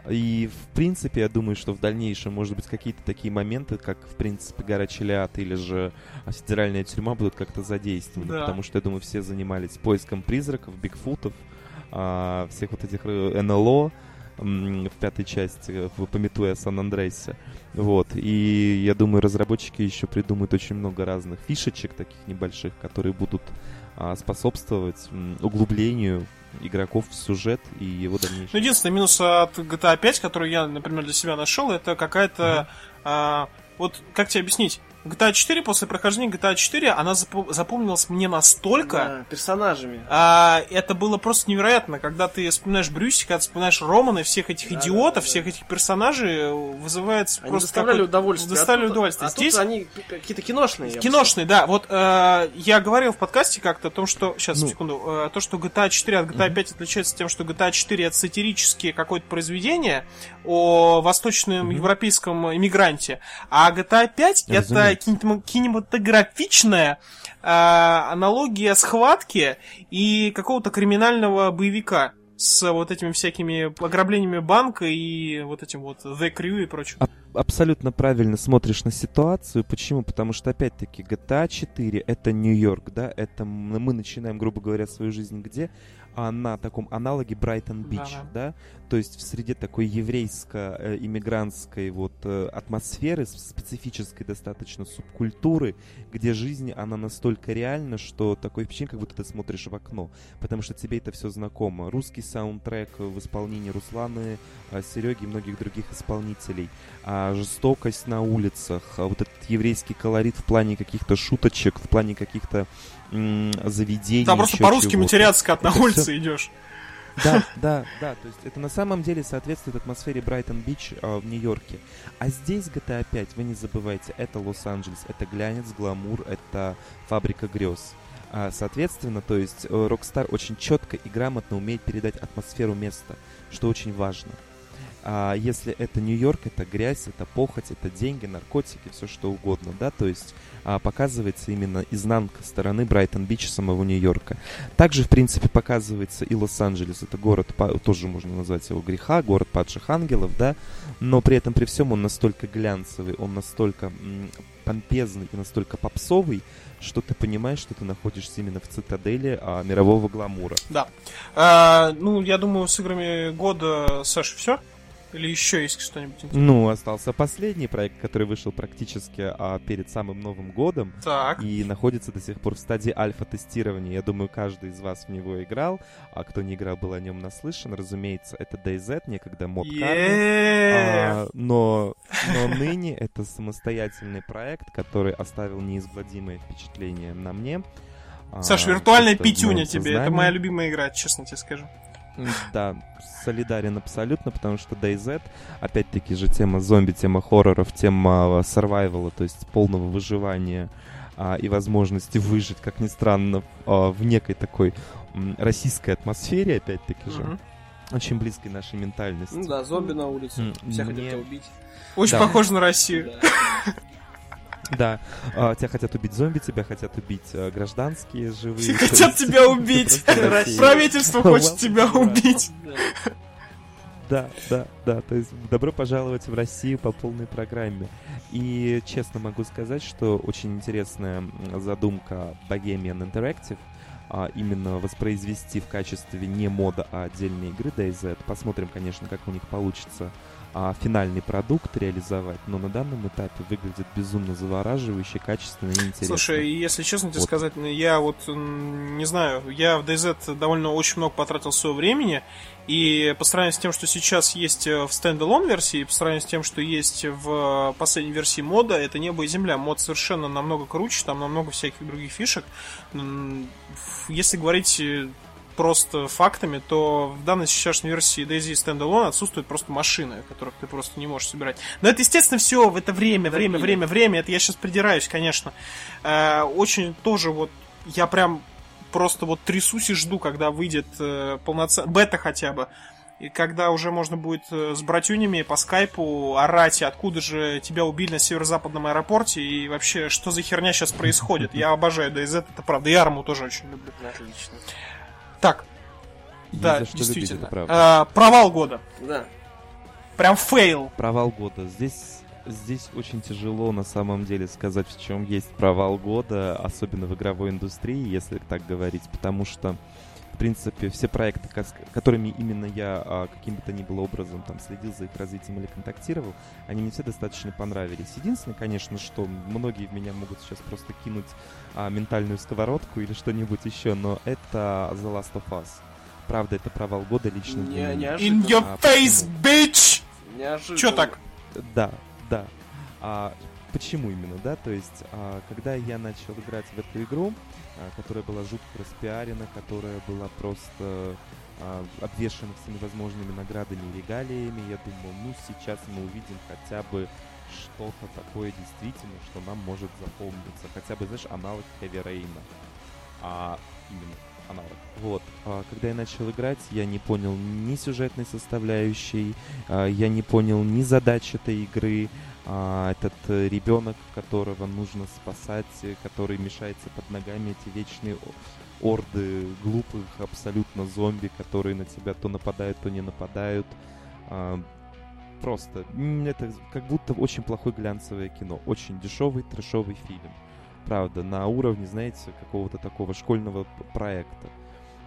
И, в принципе, я думаю, что в дальнейшем, может быть, какие-то такие моменты, как, в принципе, гора Челиад или же федеральная тюрьма будут как-то задействованы. Да. Потому что, я думаю, все занимались поиском призраков, бигфутов, а, всех вот этих э, НЛО в пятой части, э, в- пометуя о Сан-Андресе. Вот. И я думаю, разработчики еще придумают очень много разных фишечек таких небольших, которые будут способствовать м, углублению игроков в сюжет и его дальнейшему. Ну, единственный минус от GTA 5, который я, например, для себя нашел, это какая-то... а, вот, как тебе объяснить? GTA 4, после прохождения GTA 4, она запо- запомнилась мне настолько... Да, персонажами. А, это было просто невероятно, когда ты вспоминаешь Брюси, когда ты вспоминаешь Романа, всех этих Да, идиотов, да, да, всех этих персонажей, вызывает Они просто доставляли какой-то- удовольствие. Доставляли а тут, удовольствие. А тут Здесь они какие-то киношные. Киношный, да. Вот э, я говорил в подкасте как-то о том, что... Сейчас, Ну. секунду. э, то, что GTA 4 от GTA 5 отличается тем, что GTA 4 это сатирические какое-то произведение о восточном европейском иммигранте, а GTA 5 это кинематографичная э, аналогия схватки и какого-то криминального боевика с вот этими всякими ограблениями банка и вот этим вот The Crew и прочим. абсолютно правильно смотришь на ситуацию. Почему? Потому что, опять-таки, GTA 4 — это Нью-Йорк, да? Это мы начинаем, грубо говоря, свою жизнь где? На таком аналоге Брайтон-Бич, Да-да. да? То есть в среде такой еврейско-иммигрантской вот э, атмосферы, специфической достаточно субкультуры, где жизнь, она настолько реальна, что такое впечатление, как будто ты смотришь в окно. Потому что тебе это все знакомо. Русский саундтрек в исполнении Русланы, а, Сереги и многих других исполнителей а, жестокость на улицах, а вот этот еврейский колорит в плане каких-то шуточек, в плане каких-то заведений. Там просто по-русски матерятся, как на улице идешь. Да, да, да. То есть это на самом деле соответствует атмосфере Брайтон-Бич э, в Нью-Йорке. А здесь GTA 5, вы не забывайте, это Лос-Анджелес, это глянец, гламур, это фабрика грез. А, соответственно, то есть э, Rockstar очень четко и грамотно умеет передать атмосферу места, что очень важно. А если это Нью-Йорк, это грязь, это похоть, это деньги, наркотики, все что угодно, да, то есть а, показывается именно изнанка стороны Брайтон-Бич самого Нью-Йорка. Также, в принципе, показывается и Лос-Анджелес, это город, тоже можно назвать его греха, город падших ангелов, да, но при этом, при всем, он настолько глянцевый, он настолько помпезный и настолько попсовый, что ты понимаешь, что ты находишься именно в цитадели а, мирового гламура. Да. А, ну, я думаю, с играми года, Саша, все? Или еще есть что-нибудь интересное? Ну, остался последний проект, который вышел практически а, перед самым Новым годом. Так. и находится до сих пор в стадии альфа-тестирования. Я думаю, каждый из вас в него играл, а кто не играл, был о нем наслышан. Разумеется, это DayZ, некогда мод Е-е-е. а, но, но ныне это самостоятельный проект, который оставил неизгладимое впечатление на мне. А, Саш, виртуальная просто в пятюня тебе. Это моя любимая игра, честно тебе скажу. Да, солидарен абсолютно, потому что DayZ, опять-таки же тема зомби, тема хорроров, тема сарвайвала, то есть полного выживания а, и возможности выжить, как ни странно, а, в некой такой м, российской атмосфере, опять-таки же, Мгм. очень близкой нашей ментальности. Ну да, зомби на улице. М, Все мне- хотят тебя убить. Очень Да. похоже на Россию. Да, а, тебя хотят убить зомби, тебя хотят убить а, гражданские живые. Хотят тебя убить. Правительство хочет тебя убить. Да, да, да. То есть добро пожаловать в Россию по полной программе. И честно могу сказать, что очень интересная задумка Bohemian Interactive а именно воспроизвести в качестве не мода, а отдельной игры DayZ. Посмотрим, конечно, как у них получится а, финальный продукт реализовать, но на данном этапе выглядит безумно завораживающе, качественно и интересно. Слушай, если честно тебе Вот. сказать, я вот не знаю, я в DayZ довольно очень много потратил своего времени, и по сравнению с тем, что сейчас есть э, в standalone версии, по сравнению с тем, что есть в последней версии мода, это небо и земля. Мод совершенно намного круче, там намного всяких других фишек. Если говорить э, просто фактами, то в данной сейчасшней версии DayZ Standalone отсутствуют просто машины, которых ты просто не можешь собирать. Но это, естественно, все в это время, время, время, время. Это я сейчас придираюсь, конечно. Э, Очень тоже вот я прям просто вот трясусь и жду, когда выйдет э, полноценный бета хотя бы. И когда уже можно будет э, с братюнями по скайпу орать, откуда же тебя убили на северо-западном аэропорте, и вообще, что за херня сейчас происходит. Я обожаю DayZ, это правда. И Арму тоже очень люблю. Отлично. Так, Есть да, любить, действительно. это правда. Э, провал года. Да. Прям фейл. Провал года. Здесь, здесь очень тяжело на самом деле сказать, в чем есть провал года, особенно в игровой индустрии, если так говорить, потому что принципе, все проекты, которыми именно я а, каким бы то ни было образом там следил за их развитием или контактировал, они мне все достаточно понравились. Единственное, конечно, что многие в меня могут сейчас просто кинуть а, ментальную сковородку или что-нибудь еще, но это The Last of Us. Правда, это провал года лично для Не, меня. In your А, face, почему? bitch! Неожиданно. Чё так? Да, да. А почему именно, да? То есть, а, когда я начал играть в эту игру, которая была жутко распиарена, которая была просто а, обвешана всеми возможными наградами и регалиями, я думал, ну сейчас мы увидим хотя бы что-то такое действительно, что нам может запомниться. Хотя бы, знаешь, аналог Heavy Rain. А именно аналог. Вот. А, когда я начал играть, я не понял ни сюжетной составляющей, а, я не понял ни задач этой игры, а, этот э, ребенок, которого нужно спасать, э, который мешается под ногами, эти вечные орды глупых абсолютно зомби, которые на тебя то нападают, то не нападают. А, Просто. Это как будто очень плохое глянцевое кино. Очень дешевый, трешовый фильм. Правда, на уровне, знаете, какого-то такого школьного проекта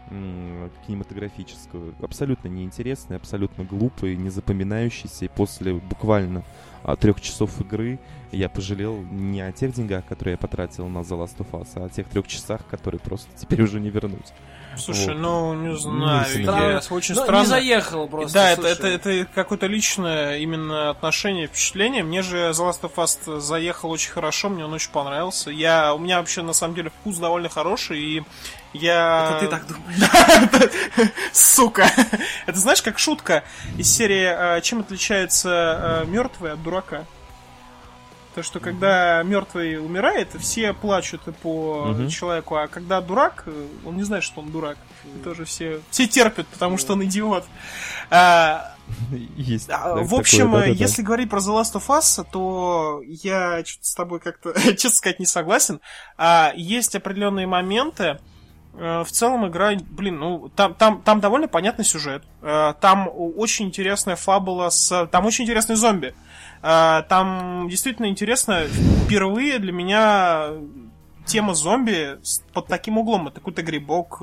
м, кинематографического. Абсолютно неинтересный, абсолютно глупый, незапоминающийся. И после буквально а, трех часов игры я пожалел не о тех деньгах, которые я потратил на The Last of Us, а о тех трех часах, которые просто теперь уже не вернуть. Слушай, Вот. ну, не знаю, Странно. я очень Ну, странно. не заехал просто. да, это, это, это какое-то личное именно отношение, впечатление. Мне же The Last of Us заехал очень хорошо, мне он очень понравился. Я, у меня вообще на самом деле вкус довольно хороший, и я... Это ты так думаешь. Сука! Это знаешь, как шутка из серии э, «Чем отличается мертвый от дурака?» То, что когда мертвый умирает, все плачут по человеку, а когда дурак, э, он не знает, что он дурак. И тоже все, все терпят, потому что он идиот. А, Есть. а, в общем, такое, если говорить про The Last of Us, то я с тобой как-то, честно сказать, не согласен. А, есть определенные моменты. Э, В целом игра, блин, ну там, там, там довольно понятный сюжет. Э, Там очень интересная фабула с. Там очень интересный зомби. Э, Там действительно интересно. Впервые для меня тема зомби под таким углом. Это какой-то грибок.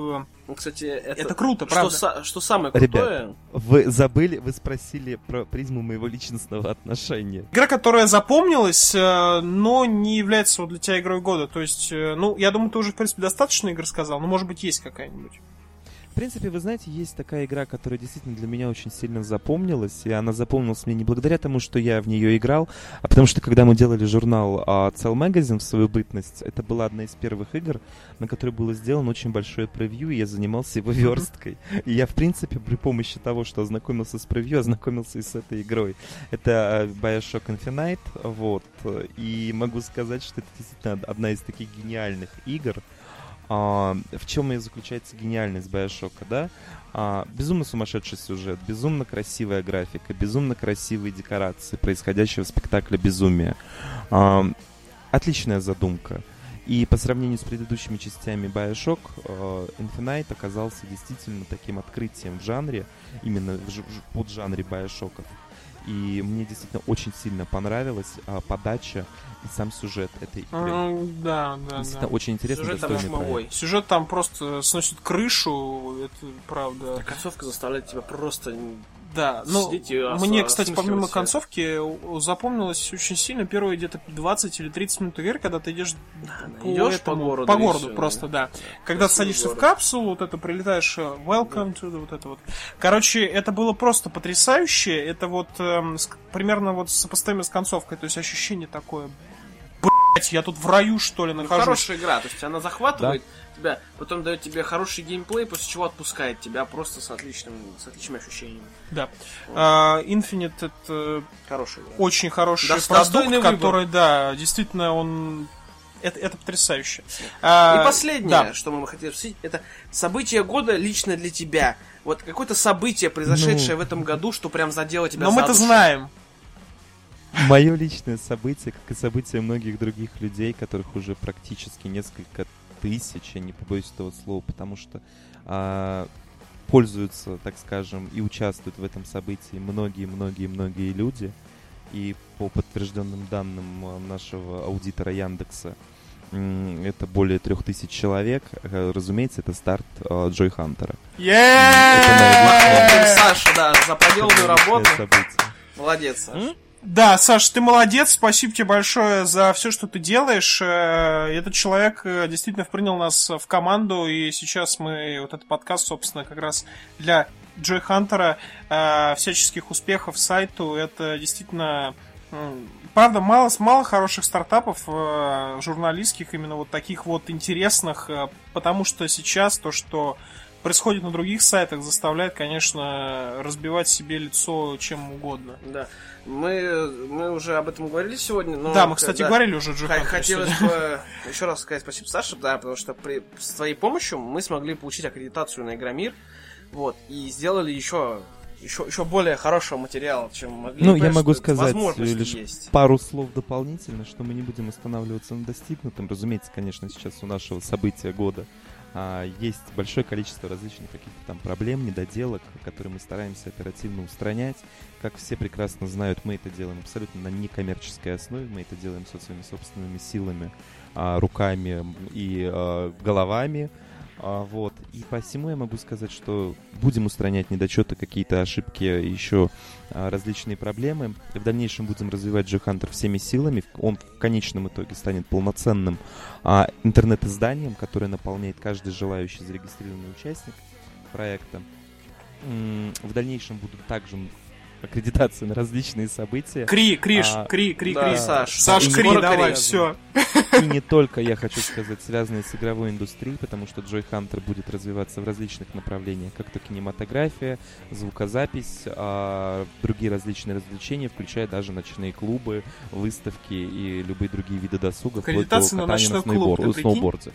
Ну, Кстати, это, Это круто, что, правда. са- что самое Ребят. крутое... Вы забыли, вы спросили про призму моего личностного отношения. Игра, которая запомнилась, э, но не является вот для тебя игрой года. То есть, э, ну, я думаю, ты уже, в принципе, достаточно игр сказал, но, может быть, есть какая-нибудь. Принципе, вы знаете, есть такая игра, которая действительно для меня очень сильно запомнилась, и она запомнилась мне не благодаря тому, что я в нее играл, а потому что когда мы делали журнал а, Cell Magazine в свою бытность, это была одна из первых игр, на которой было сделано очень большое превью, и я занимался его версткой. И я, в принципе, при помощи того, что ознакомился с превью, ознакомился и с этой игрой. Это э, Bioshock Infinite, вот, и могу сказать, что это действительно одна из таких гениальных игр, а, в чем и заключается гениальность Биошока, да? А, безумно сумасшедший сюжет, безумно красивая графика, безумно красивые декорации происходящего спектакля безумия. А, отличная задумка. И по сравнению с предыдущими частями Bioshock, э, Infinite оказался действительно таким открытием в жанре, именно в в поджанре Bioshockов. И мне действительно очень сильно понравилась а, подача и сам сюжет этой игры. М, Да, да, Действительно, да. очень интересный, Сюжет там шумовой. Сюжет там просто сносит крышу, это правда. Концовка заставляет тебя просто... Да, ну, мне, кстати, помимо концовки, запомнилось очень сильно первые где-то 20 или 30 минут игры, когда ты идешь по, идёшь по этому- городу по городу просто, да. да. Когда садишься в город. капсулу, вот это прилетаешь, э, welcome to, the- вот это вот. Короче, это было просто потрясающе, это вот эм, с- примерно вот сопоставимо с концовкой, то есть ощущение такое, я тут в раю, что ли, Ну, нахожусь. хорошая игра, то есть она захватывает тебя, потом дает тебе хороший геймплей, после чего отпускает тебя просто с отличным, с отличными ощущениями. Да. А, Infinite это Хорошая игра. очень хороший Дос- продукт, достойный выбор. который, да, действительно, он... Это, это потрясающе. А, И последнее, да. что мы хотели обсудить, это событие года лично для тебя. Вот какое-то событие, произошедшее Ну. в этом году, что прям задело тебя Но за мы-то душу. знаем. Мое личное событие, как и события многих других людей, которых уже практически несколько тысяч, я не побоюсь этого слова, потому что а, пользуются, так скажем, и участвуют в этом событии многие-многие-многие люди. И по подтвержденным данным э, нашего аудитора Яндекса, это более трех тысяч человек. Э, Разумеется, это старт э, Джой Хантера. Е-е-е! Саша, да, за проделанную работу. Событие. Молодец, Саша. Да, Саш, ты молодец, спасибо тебе большое за все, что ты делаешь. Э, Этот человек э, действительно принял нас в команду, и сейчас мы, вот этот подкаст, собственно, как раз для Джой Хантера э, всяческих успехов сайту. Это действительно Правда, мало, мало хороших стартапов журналистских, именно вот таких вот интересных, потому что сейчас то, что происходит на других сайтах, заставляет, конечно, разбивать себе лицо чем угодно. Да. Мы, мы уже об этом говорили сегодня, но... да, мы, кстати, да, говорили уже Хантеру Хотелось сегодня. бы еще раз сказать спасибо Саше, да, потому что при, с твоей помощью мы смогли получить аккредитацию на Игромир, вот, и сделали еще, еще, еще более хорошего материала, чем могли. Ну, я могу сказать возможности лишь есть. пару слов дополнительно, что мы не будем останавливаться на достигнутом. Разумеется, конечно, сейчас у нашего события года а, есть большое количество различных каких-то там проблем, недоделок, которые мы стараемся оперативно устранять. Как все прекрасно знают, мы это делаем абсолютно на некоммерческой основе, мы это делаем со своими собственными силами, а, руками и а, головами. А, вот. И по всему я могу сказать, что будем устранять недочеты, какие-то ошибки, еще а, различные проблемы. В дальнейшем будем развивать G-Hunter всеми силами. Он в конечном итоге станет полноценным а, интернет-изданием, которое наполняет каждый желающий зарегистрированный участник проекта. М, В дальнейшем будут также аккредитации на различные события. Кри, Криш, А, Кри, Кри, да, Кри. Саш. Саш, И Кри, давай, все. И не только, я хочу сказать, связанные с игровой индустрией, потому что Joy Hunter будет развиваться в различных направлениях, как то кинематография, звукозапись, а, другие различные развлечения, включая даже ночные клубы, выставки и любые другие виды досуга, Аккредитация на ночной клуб, сноубор- прикинь? сноуборде.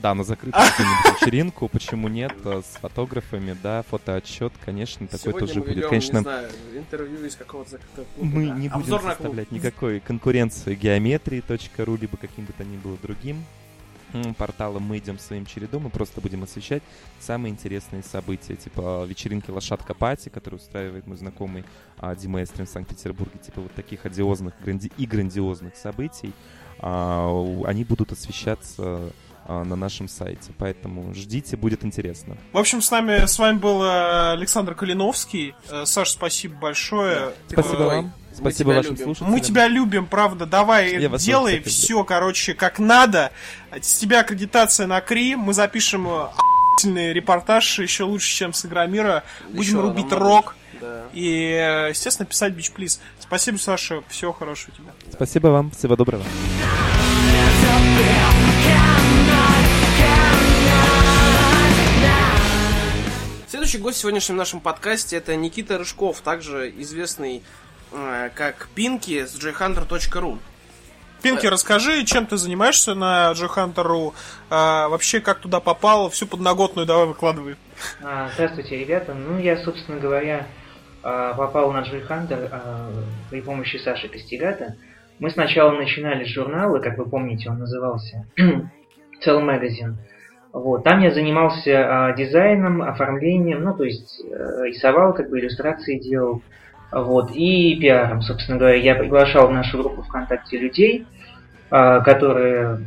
Да, на закрытую вечеринку, почему нет, а, с фотографами, да, фотоотчет, конечно, такой Сегодня тоже мы будет. Конечно, не знаю, интервью из какого-то закрытого клуба. мы да. не будем Обзор составлять никакой конкуренции геометрии.ру, либо каким бы то ни было другим порталом. Мы идем своим чередом и просто будем освещать самые интересные события, типа вечеринки «Лошадка Пати», которую устраивает мой знакомый а, Дима Эстрин в Санкт-Петербурге, типа вот таких одиозных гранди- и грандиозных событий, а, они будут освещаться на нашем сайте. Поэтому ждите, будет интересно. В общем, с нами, с вами был э, Александр Калиновский. Э, Саш, спасибо большое. Спасибо вам. Спасибо вашим любим. слушателям. Мы тебя любим, правда. Давай, Я вас делай кстати, все, короче, как надо. С тебя аккредитация на Кри. Мы запишем э, охуительный репортаж еще лучше, чем с Игромира. Будем Еще рубить рок. Да. И, естественно, писать бич плиз. Спасибо, Саша. Всего хорошего тебе. Спасибо вам. Всего доброго. Следующий гость в сегодняшнем нашем подкасте это Никита Рыжков, также известный э, как Пинки с jhunter.ru. Пинки, расскажи, чем ты занимаешься на Джохантеру, вообще как туда попал, всю подноготную давай выкладывай. А, Здравствуйте, ребята. Ну, я, собственно говоря, а, попал на Joy Hunter а, при помощи Саши Костегата. Мы сначала начинали с журнала, как вы помните, он назывался Cell Magazine. Вот. Там я занимался а, дизайном, оформлением, ну, то есть э, рисовал, как бы иллюстрации делал. Вот. И пиаром, собственно говоря. Я приглашал в нашу группу ВКонтакте людей, а, которые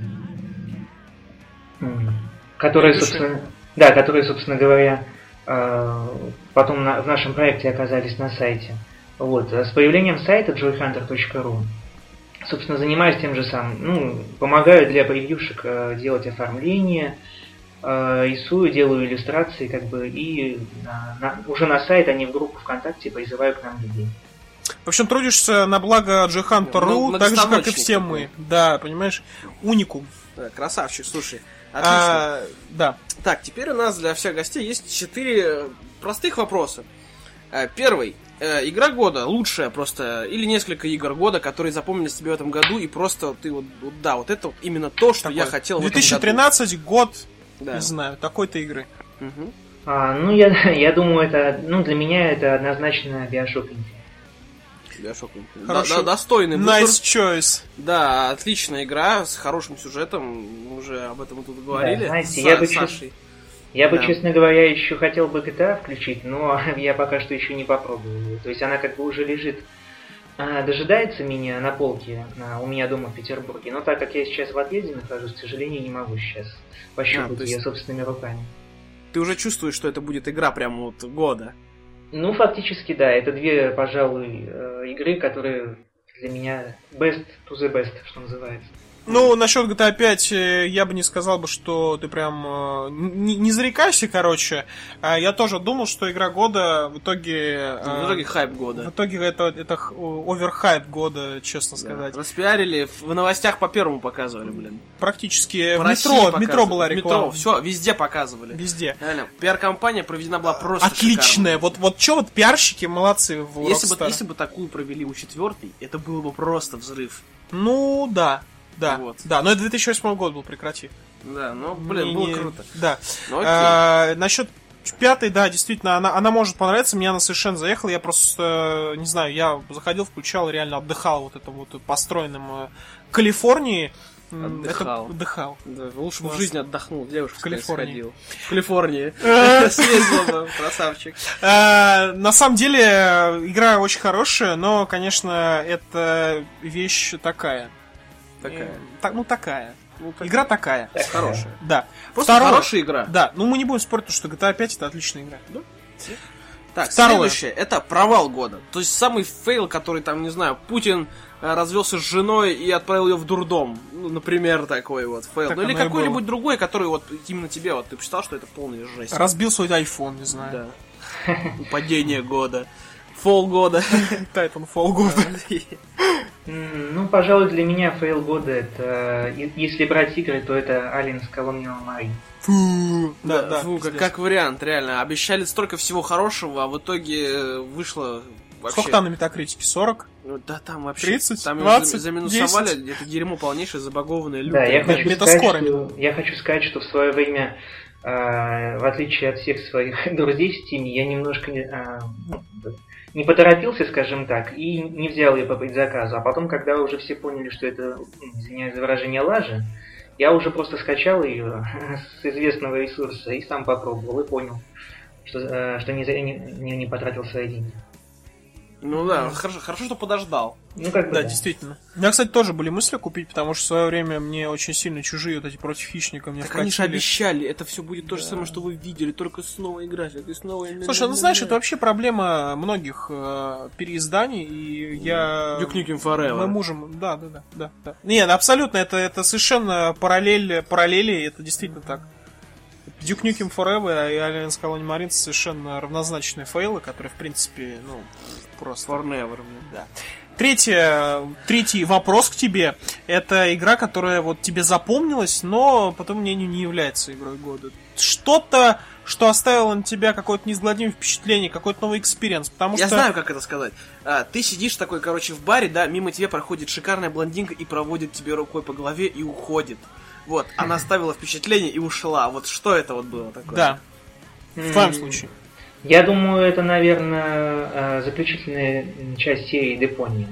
которые, собственно, да, которые, собственно говоря, э, потом на- в нашем проекте оказались на сайте. Вот. а С появлением сайта joyhunter.ru собственно, занимаюсь тем же самым. Ну, помогаю для превьюшек э, делать оформление, э, рисую, делаю иллюстрации, как бы, и на- на- уже на сайт, а не в группу ВКонтакте призываю к нам людей. В общем, трудишься на благо Джихантер.ру, Ну, так же, как и все мы. Да, понимаешь, уникум. Да, красавчик, слушай. Отлично. А, да. Так, теперь у нас для всех гостей есть четыре простых вопроса. Э, Первый. Э, Игра года лучшая просто, или несколько игр года, которые запомнились тебе в этом году, и просто ты вот, да, вот это вот именно то, что я Такой. хотел в этом 2013 год, году. Да. не знаю, такой-то игры. Мгм. А, ну, я, я думаю, это, ну, для меня это однозначно Bioshock Infinite. Bioshock Infinite. Хорошо. Да, да, достойный выбор. Nice choice. Да, отличная игра с хорошим сюжетом. Мы уже об этом тут говорили. знаете, с я бы Сашей. Я бы, Да. честно говоря, еще хотел бы GTA включить, но я пока что еще не попробовал. То есть она как бы уже лежит, дожидается меня на полке а, у меня дома в Петербурге. Но так как я сейчас в отъезде нахожусь, к сожалению, не могу сейчас пощупать А, есть- ее собственными руками. Ты уже чувствуешь, что это будет игра прямо вот года. Ну, фактически, да, это две, пожалуй, э, игры, которые для меня best to the best, что называется. Ну, насчет GTA 5 э, я бы не сказал бы, что ты прям э, не, не зарекайся, короче. А Я тоже думал, что игра года в итоге... э, В итоге хайп в года. итоге это, это оверхайп года, честно Да. сказать. Распиарили, в новостях по первому показывали, блин. Практически в России метро, в метро была В реклама. Метро, все, везде показывали. Везде. Реально, пиар-компания проведена была просто Отличная. шикарно. Вот, вот что вот пиарщики молодцы в Если бы, если бы такую провели у четвертой, это было бы просто взрыв. Ну, да. Да, Вот. да, но это 2008 год был, прекрати. Да, ну, блин, Не- было не- круто. Да. Ну, окей. А, насчет пятой, да, действительно, она, она может понравиться, мне она совершенно заехала, я просто, э, не знаю, я заходил, включал, реально отдыхал вот этим вот построенным э, Калифорнии. Отдыхал. Это, отдыхал. Да, лучше бы в жизни отдохнул, девушка В Калифорнии. сходил. В Калифорнии. Э. Съездил бы, красавчик. На самом деле, игра очень хорошая, но, конечно, это вещь такая. Такая. Э, так- ну, такая. Ну, так- Игра такая. хорошая. Да. Просто Второе- хорошая игра. Да, ну мы не будем спорить, что GTA 5 это отличная игра. Да? Так, Второе. следующее, это провал года. То есть самый фейл, который там, не знаю, Путин э, развелся с женой и отправил ее в дурдом. Ну, например, такой вот фейл. Так ну или какой-нибудь другой, который вот именно тебе, вот ты посчитал, что это полная жесть. Разбил свой iPhone, не знаю. Да. Падение года. Fall года. Titanfall года. М, Ну, пожалуй, для меня фейл года это, если брать игры, то это Aliens Colonial Marine. Фу. Да, да. Фу, как, как вариант, реально. Обещали столько всего хорошего, а в итоге э, вышло вообще... Сколько там на метакритике? 40? Ну, да там вообще... 30, там её 20, за- заминусовали, 10. это дерьмо полнейшее, забагованное Да, я лютое. хочу, сказать, что, я хочу сказать, что в свое время, э, в отличие от всех своих друзей в Steam, я немножко не, э, не поторопился, скажем так, и не взял ее по предзаказу. А потом, когда уже все поняли, что это, извиняюсь за выражение, лажа, я уже просто скачал ее с известного ресурса и сам попробовал и понял, что, э, что не, не, не потратил свои деньги. Ну да, хорошо, хорошо, что подождал. Ну, как бы, Да, да. действительно. У меня, кстати, тоже были мысли купить, потому что в свое время мне очень сильно чужие вот эти против хищника мне Так они же вкатили. обещали, это все будет то же самое, что вы видели, только снова играть, и снова... Слушай, ну знаешь, это вообще проблема многих э, переизданий, и я... Duke Nukem Forever. Мы мужем, да, да, да, да, да. Нет, абсолютно, это, это совершенно параллель, параллели, это действительно так. Duke Nukem Forever и Aliens Colonial Marines совершенно равнозначные фейлы, которые, в принципе, ну, просто... Forever. Да. Третье, третий вопрос к тебе. Это игра, которая вот тебе запомнилась, но, по твоему мнению, не является игрой года. Что-то, что оставило на тебя какое-то неизгладимое впечатление, какой-то новый experience. Потому Я что... знаю, как это сказать. А, ты сидишь такой, короче, в баре, да, мимо тебя проходит шикарная блондинка и проводит тебе рукой по голове и уходит. Вот, она оставила впечатление и ушла. Вот что это вот было такое? Да, в твоем случае. Я думаю, это, наверное, э, заключительная часть серии Депония.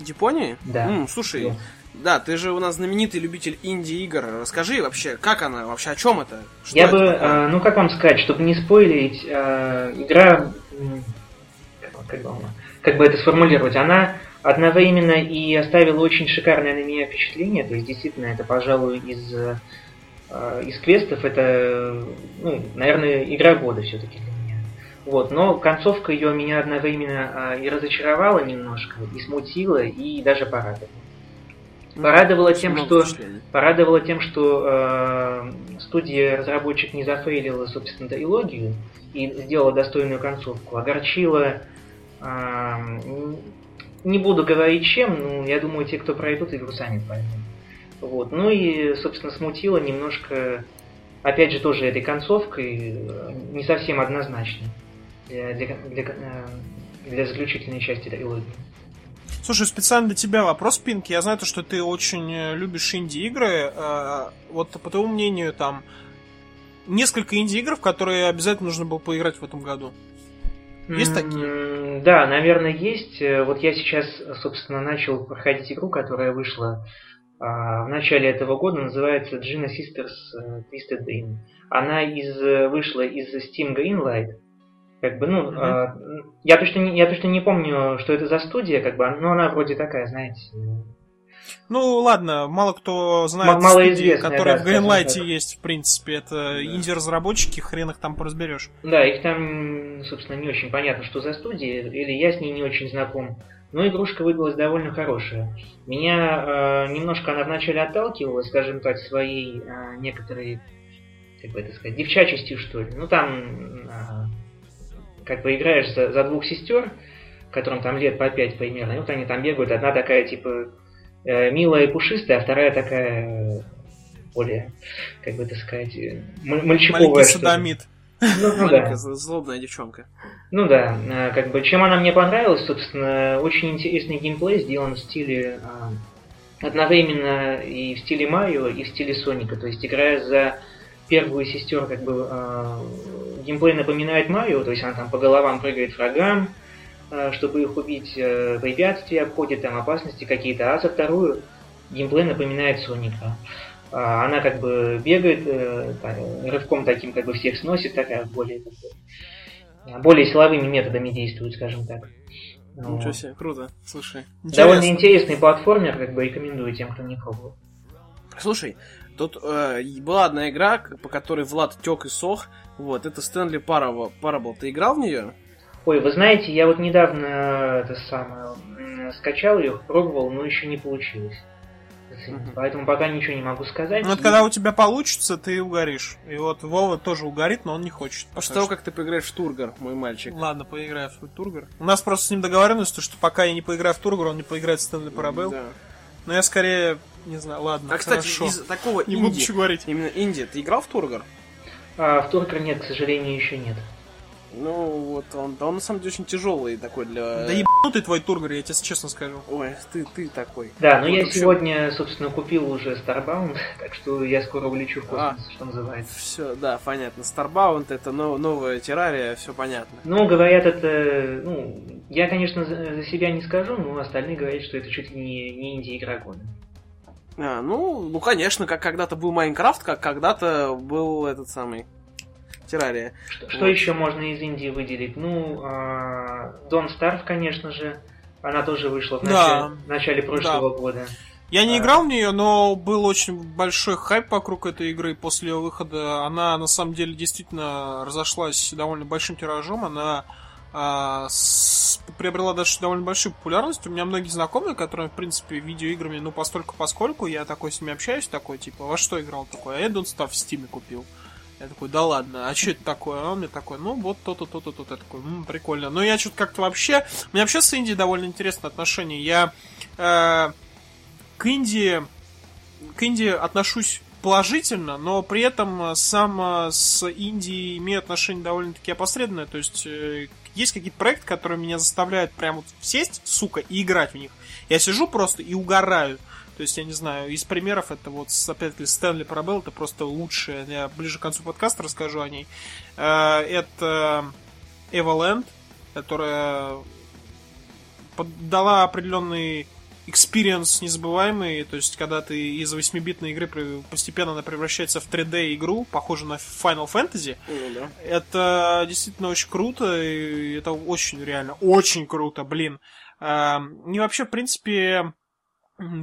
Японии? Да. М, слушай, Да. да, ты же у нас знаменитый любитель инди-игр. Расскажи вообще, как она, вообще о чем это? Что Я это бы, такое? э, ну как вам сказать, чтобы не спойлерить, э, игра, как, как бы, как бы это сформулировать, она одновременно и оставила очень шикарное на меня впечатление, то есть действительно это, пожалуй, из, из квестов, это, ну, наверное, игра года все-таки для меня. Вот, но концовка ее меня одновременно э, и разочаровала немножко, и смутила, и даже порадовала. Порадовала тем, что. Порадовало тем, что э, студия-разработчик не зафейлила, собственно, трилогию и сделала достойную концовку. Огорчила, э, не буду говорить чем, но я думаю, те, кто пройдут игру, сами поймут. Вот. Ну и, собственно, смутила немножко, опять же, тоже этой концовкой, э, не совсем однозначной для, для, для, э, для заключительной части трилогии. Слушай, специально для тебя вопрос, Пинк. Я знаю, то, что ты очень э, любишь инди-игры. Вот, по твоему мнению, там несколько инди-игр, в которые обязательно нужно было поиграть в этом году. Есть такие? Да, наверное, есть. Вот я сейчас, собственно, начал проходить игру, которая вышла в начале этого года, называется Gina Sisters э, Twisted Dream. Она из, э, вышла из Steam Greenlight. Как бы, ну, Мгм. а, я, точно не, я точно не помню, что это за студия, как бы, но она вроде такая, знаете, Ну, ладно, мало кто знает М- студии, которые да, в Greenlight есть, в принципе. Это инди-разработчики, хрен их там поразберешь. Да, их там, собственно, не очень понятно, что за студия, или я с ней не очень знаком. Но игрушка выдалась довольно хорошая. Меня э, немножко она вначале отталкивала, скажем так, своей э, некоторой, как бы это сказать, девчачестью, что ли. Ну, там, э, как бы играешь за, за двух сестер, которым там лет по пять примерно, и вот они там бегают, одна такая, типа, э, милая и пушистая, а вторая такая, э, более, как бы это сказать, э, мальчиковая, Маленький садомит. Ну, ну да. Злобная девчонка. Ну да, э, как бы чем она мне понравилась, собственно, очень интересный геймплей сделан в стиле э, одновременно и в стиле Марио, и в стиле Соника. То есть играя за первую сестер, как бы э, геймплей напоминает Марио, то есть она там по головам прыгает врагам, э, чтобы их убить, э, препятствия обходит, там опасности какие-то, а за вторую геймплей напоминает Соника. А, Она как бы бегает, э, рывком таким как бы всех сносит, такая более бы, более силовыми методами действует, скажем так. Ничего Вот. себе, круто. Слушай. Довольно Интересно. интересный платформер, как бы рекомендую тем, кто не пробовал. Слушай, тут э, была одна игра, по которой Влад тек и сох. Вот, это Стэнли Парабл. Ты играл в нее? Ой, вы знаете, я вот недавно э, это самое скачал ее, пробовал, но еще не получилось. Мгм. Поэтому пока ничего не могу сказать. Ну, вот когда у тебя получится, ты угоришь. И вот Вова тоже угорит, но он не хочет. После того, что. как ты поиграешь в Тургар, мой мальчик. Ладно, поиграю в Тургор. У нас просто с ним договоренность, что пока я не поиграю в Тургор, он не поиграет в Стэнли Парабелл. Да. Но я скорее, не знаю, ладно, А, кстати, хорошо. из такого Не буду инди, ничего говорить. именно инди, ты играл в Тургар? А в Туркер нет, к сожалению, еще нет. Ну, вот, он, да он на самом деле очень тяжелый такой для... Да ебанутый твой Тургор, я тебе честно скажу. Ой, ты, ты такой. Да, но Вот, я в общем, сегодня, собственно, купил уже Starbound, так что я скоро улечу в А. космос, что называется. Все, да, понятно. Starbound это но- новая террария, все понятно. Ну, говорят, это... Ну, я, конечно, за за себя не скажу, но остальные говорят, что это чуть ли не, не инди-игра года. А, ну, ну, конечно, как когда-то был Майнкрафт, как когда-то был этот самый террария. Что, что Вот. еще можно из Индии выделить? Ну, а, Don't Starve, конечно же. Она тоже вышла в Да. начале, в начале прошлого года. Я не А. играл в нее, но был очень большой хайп вокруг этой игры после ее выхода. Она на самом деле действительно разошлась довольно большим тиражом. Она а, с- приобрела даже довольно большую популярность. У меня многие знакомые, которые, в принципе, видеоиграми, ну, постольку поскольку, я такой с ними общаюсь, такой, типа, во что играл такой? А я Don't Starve в Steam купил. Я такой, да ладно, а что это такое? А он мне такой, ну вот то-то, то-то, то-то. Я такой, «М, прикольно. Но я что-то как-то вообще... У меня вообще с Индией довольно интересное отношение. Я э, к Индии, к Индии отношусь положительно, но при этом э, сам э, с Индией имею отношение довольно-таки опосредованное. То есть э, есть какие-то проекты, которые меня заставляют прям вот сесть, сука, и играть в них. Я сижу просто и угораю. То есть, я не знаю, из примеров это вот, опять-таки, Стэнли Парабелл, это просто лучшее. Я ближе к концу подкаста расскажу о ней. Э, Это Эваленд, которая дала определенный experience незабываемый, то есть когда ты из 8-битной игры постепенно она превращается в 3D игру, похожую на Final Fantasy, Ну да. это действительно очень круто, и это очень реально, очень круто, блин. Эм, И вообще, в принципе,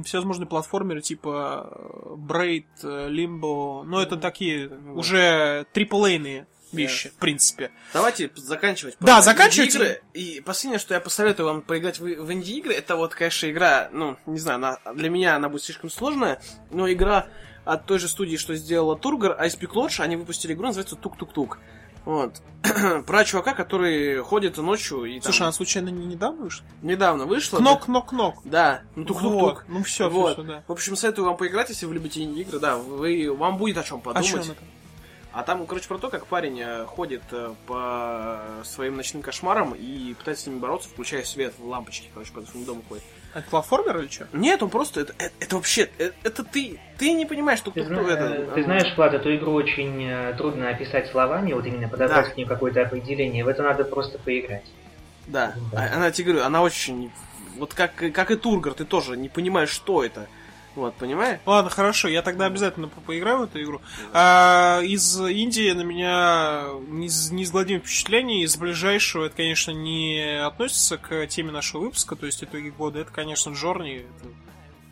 всевозможные платформеры типа э, Braid, э, Limbo, ну это такие уже триплейные вещи, в принципе. Давайте заканчивать. Да, просто заканчивайте. инди-игры. И последнее, что я посоветую вам поиграть в, в инди-игры, это вот, конечно, игра, ну, не знаю, она, для меня она будет слишком сложная, но игра от той же студии, что сделала Тургар, Ice Peak Lodge, они выпустили игру, называется Тук-Тук-Тук. Вот. Про чувака, который ходит ночью и там Слушай, она случайно не недавно вышла? недавно вышла. Кнок-кнок-кнок. Да, ну тук-тук-тук. Вот, ну все, Вот. все, да. В общем, советую вам поиграть, если вы любите инди-игры, да, вы, вам будет о чем А подумать. она там? А там, короче, про то, как парень э, ходит э, по своим ночным кошмарам и пытается с ними бороться, включая свет в лампочке, короче, по своему дому ходит. Это платформер или что? Нет, он просто... Это, это, это вообще... Это, это ты... Ты не понимаешь, что Ты, кто зна- это... ты знаешь, Влад, эту игру очень э, трудно описать словами, вот именно подобрать Да. к ней какое-то определение. В это надо просто поиграть. Да. Да. А- Она, тебе говорю, она очень... Вот как, как и Тургар, ты тоже не понимаешь, что это. Вот, понимаешь? Ладно, хорошо, я тогда обязательно по- поиграю в эту игру. А, из Индии на меня неиз- неизгладимое впечатление. Из ближайшего это, конечно, не относится к теме нашего выпуска, то есть итоги года. Это, конечно, Джорни. Это,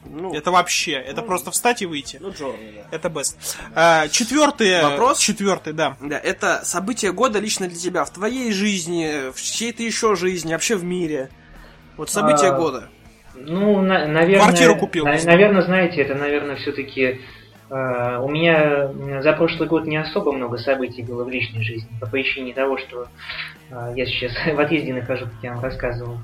Ну, это вообще, это просто встать и выйти. ну, Джорни, да. Это best. А, четвертый. Вопрос? Четвертый, да. Да, это событие года лично для тебя, в твоей жизни, в чьей-то еще жизни, вообще в мире. Вот событие А, года. Ну, на- наверное... Квартиру купил. на- наверное, знаете, это, наверное, все-таки... у меня м, за прошлый год не особо много событий было в личной жизни, по причине того, что э, я сейчас в отъезде нахожусь, как я вам рассказывал.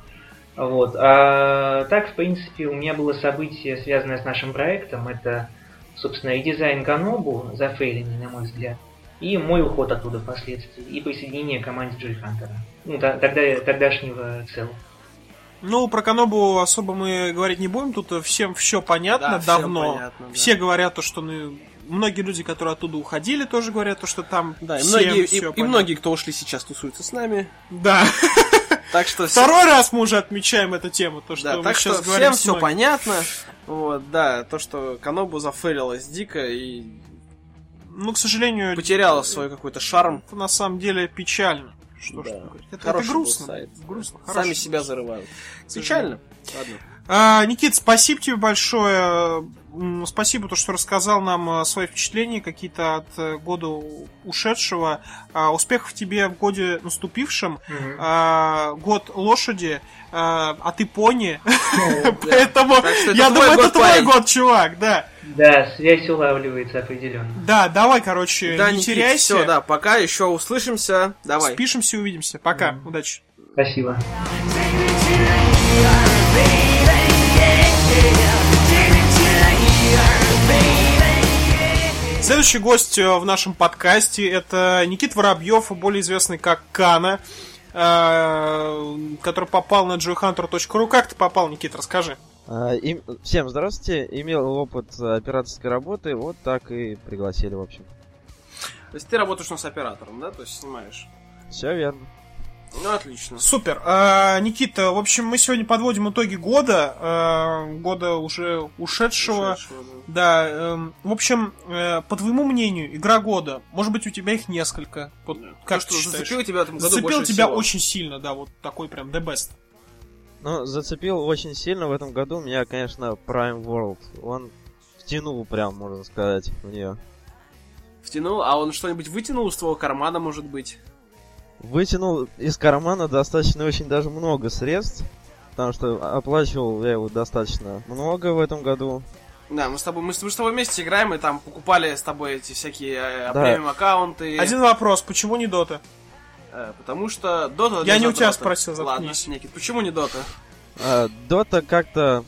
Вот. А так, в принципе, у меня было событие, связанное с нашим проектом. Это, собственно, редизайн Ганобу, зафейленный, на мой взгляд, и мой уход оттуда впоследствии, и присоединение к команде Джой Хантера. Ну, тогда, тогдашнего целого. Ну, про Канобу особо мы говорить не будем, тут всем все понятно Да, всем давно. понятно, да. Все говорят то, что ну, многие люди, которые оттуда уходили, тоже говорят то, что там Да, и всем многие, и, и многие, кто ушли сейчас, тусуются с нами. Да. Так что всем- Второй раз мы уже отмечаем эту тему, то, что да, мы так сейчас что говорим всем все понятно. Вот, да, то, что Канобу зафейлилась дико и Ну, к сожалению, потеряла свой какой-то шарм. это на самом деле печально. Что ж Да. говорить. Это, это грустно. сайт. Грустно. Сами себя зарывают. Печально. Ладно. А, Никит, спасибо тебе большое. Спасибо, то, что рассказал нам э, свои впечатления какие-то от э, года ушедшего. А, Успехов тебе в годе наступившем. А, Год лошади, а а ты пони. Поэтому что это я думаю, это твой парень. год, чувак, да. Да, связь улавливается определенно. Да, давай, короче, Да, не Никит, теряйся. все, да, пока еще услышимся. Давай. Спишемся и увидимся. Пока. Удачи. Спасибо. Следующий гость э, в нашем подкасте это Никит Воробьев, более известный как Кана, э, который попал на joyhunter.ru. Как ты попал, Никит, расскажи. А, им- Всем здравствуйте. Имел опыт операторской работы, вот так и пригласили, в общем. То есть ты работаешь у нас оператором, да? То есть снимаешь. Все верно. Ну, отлично. Супер. А, Никита, в общем, мы сегодня подводим итоги года, э, года уже ушедшего. Ушедшего, да. Да, эм, в общем, э, по твоему мнению, игра года, может быть, у тебя их несколько. Вот как То, ты что зацепило тебя в этом году Зацепил больше тебя всего? очень сильно, да, вот такой прям the best. Ну, зацепил очень сильно в этом году меня, конечно, Prime World. Он втянул прям, можно сказать, в нее. Втянул, а он что-нибудь вытянул из твоего кармана, может быть? Вытянул из кармана достаточно очень даже много средств, потому что оплачивал я его достаточно много в этом году. Да, мы с тобой, мы, с- мы с тобой вместе играем, и там покупали с тобой эти всякие э, Да. премиум аккаунты. Один вопрос, почему не Дота? Э, потому что Дота... Я не у тебя задрота. спросил, Ладно. Никит, почему не Дота? А, Дота как-то,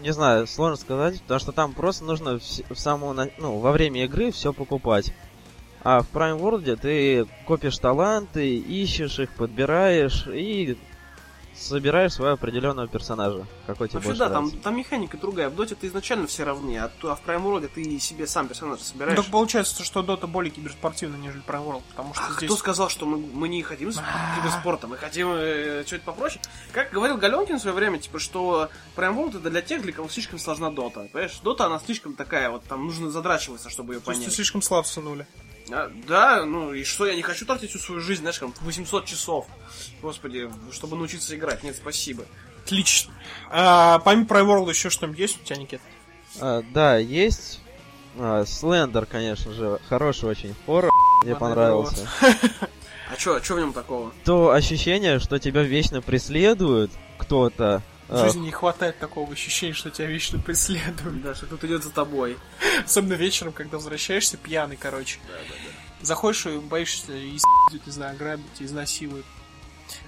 не знаю, сложно сказать, потому что там просто нужно вс- в самого, ну, во время игры все покупать. А в Prime World ты копишь таланты, ищешь их, подбираешь и собираешь своего определенного персонажа, какой тебе Вообще, больше да, там, нравится. там механика другая. В Доте ты изначально все равны, а, а в Prime World ты себе сам персонажа собираешь. Так получается, что Дота более киберспортивна, нежели Prime World, потому что А здесь... кто сказал, что мы, мы не хотим с- киберспорта, мы хотим э, что-то попроще? Как говорил Галенкин в свое время, типа, что Prime World это для тех, для кого слишком сложна Дота. Понимаешь, Дота, она слишком такая, вот там нужно задрачиваться, чтобы ее То есть ты понять. слишком слаб сынули. А, да, ну и что, я не хочу тратить всю свою жизнь, знаешь, там 800 часов. Господи, чтобы научиться играть. Нет, спасибо. Отлично. А, помимо World еще что-нибудь есть у тебя, Никит? А, да, есть Слендер, конечно же, хороший очень хоррор, мне понравился. А чё, чё в нем такого? То ощущение, что тебя вечно преследует кто-то. В а, жизни не хватает такого ощущения, что тебя вечно преследуют. Да, что тут идет за тобой. Особенно вечером, когда возвращаешься пьяный, короче. Заходишь и боишься и не знаю, грабить, изнасилуют.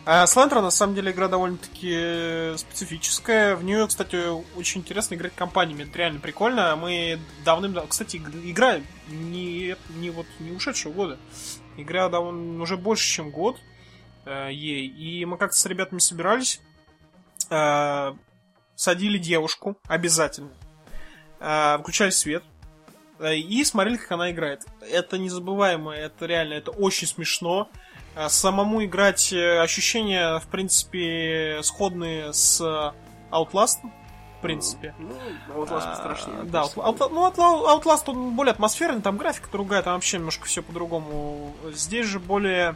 А Слендер, на самом деле, игра довольно-таки э, специфическая. В нее, кстати, очень интересно играть компаниями. Это реально прикольно. Мы давным-давно... Кстати, иг- игра не, не, вот, не ушедшего года. Игра довольно уже больше, чем год э, ей. И мы как-то с ребятами собирались, э, садили девушку обязательно, э, включали свет э, и смотрели, как она играет. Это незабываемо, это реально, это очень смешно. Самому играть э, ощущения, в принципе, сходные с Outlast. принципе. Ну, Outlast А, пострашнее. Да, просто. Outla- ну, Outla- Outlast он более атмосферный, там графика другая, там вообще немножко все по-другому. Здесь же более,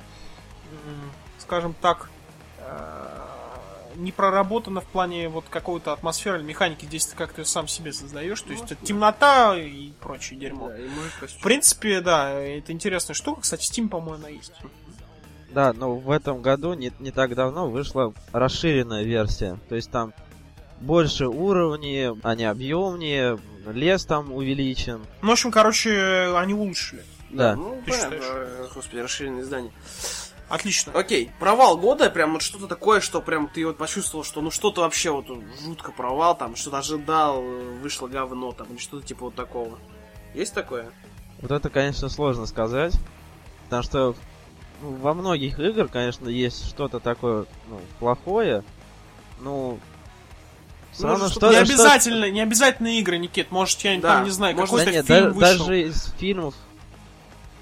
скажем так, не проработано в плане вот какой-то атмосферы или механики. Здесь ты как-то сам себе создаешь. То есть это темнота и прочее дерьмо. Да, и в принципе, да, это интересная штука. Кстати, Steam, по-моему, она есть. Да, но в этом году, не, не так давно, вышла расширенная версия. То есть там больше уровней, они объемнее, лес там увеличен. Ну, в общем, короче, они улучшили. Да. Ну, Ты понятно, считаешь? господи, расширенное издание. Отлично. Окей, провал года, прям вот что-то такое, что прям ты вот почувствовал, что ну что-то вообще вот жутко провал, там что-то ожидал, вышло говно там, или что-то типа вот такого. Есть такое? Вот это, конечно, сложно сказать. Потому что ну, во многих играх, конечно, есть что-то такое ну, плохое. Ну, все Ну, равно что- что не что- обязательно, не обязательно игры, Никит. Может, я Да, там не знаю, может, Да какой-то нет, фильм да- вышел. даже из фильмов.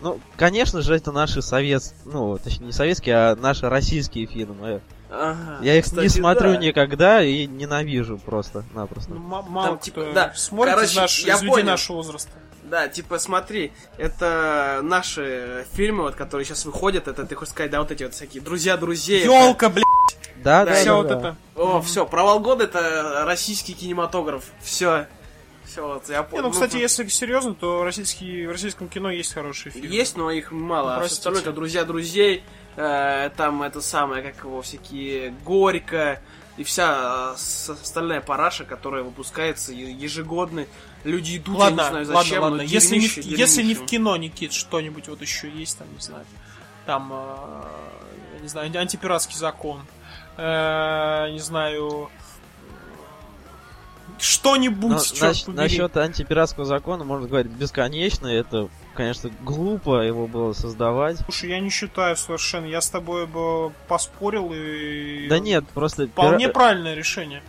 Ну, конечно же, это наши советские, ну, точнее, не советские, а наши российские фильмы. Ага, Я их не кстати, смотрю да. никогда и ненавижу просто-напросто. Ну, ма- мало Там, типа, да. смотрит из, Короче, наш- я понял. нашего возраста. Да, типа, смотри, это наши фильмы, вот, которые сейчас выходят, это, ты хочешь сказать, да, вот эти вот всякие друзья друзей. это- Елка, блядь, Да, Да, да, все да, вот да. это. О, все, провал года это российский кинематограф. Все. Все, вот, я Не, понял. ну, кстати, если серьезно, то российский, в российском кино есть хорошие фильмы. Есть, но их мало. А Простите. все остальное это друзья друзей, э, там это самое, как его, всякие Горько и вся э, остальная параша, которая выпускается ежегодно. Люди идут, Ладно, я не знаю ладно, зачем, ладно. но Если не, дерьмище, если не в дерьмище. кино, Никит, что-нибудь вот еще есть, там, не знаю, там, э, я не знаю, антипиратский закон, э, не знаю, что-нибудь, Но черт побери. насчет антипиратского закона можно говорить бесконечно. Это, конечно, глупо его было создавать. Слушай, я не считаю совершенно, я с тобой бы поспорил и... Да нет, просто... Вполне пира- правильное решение.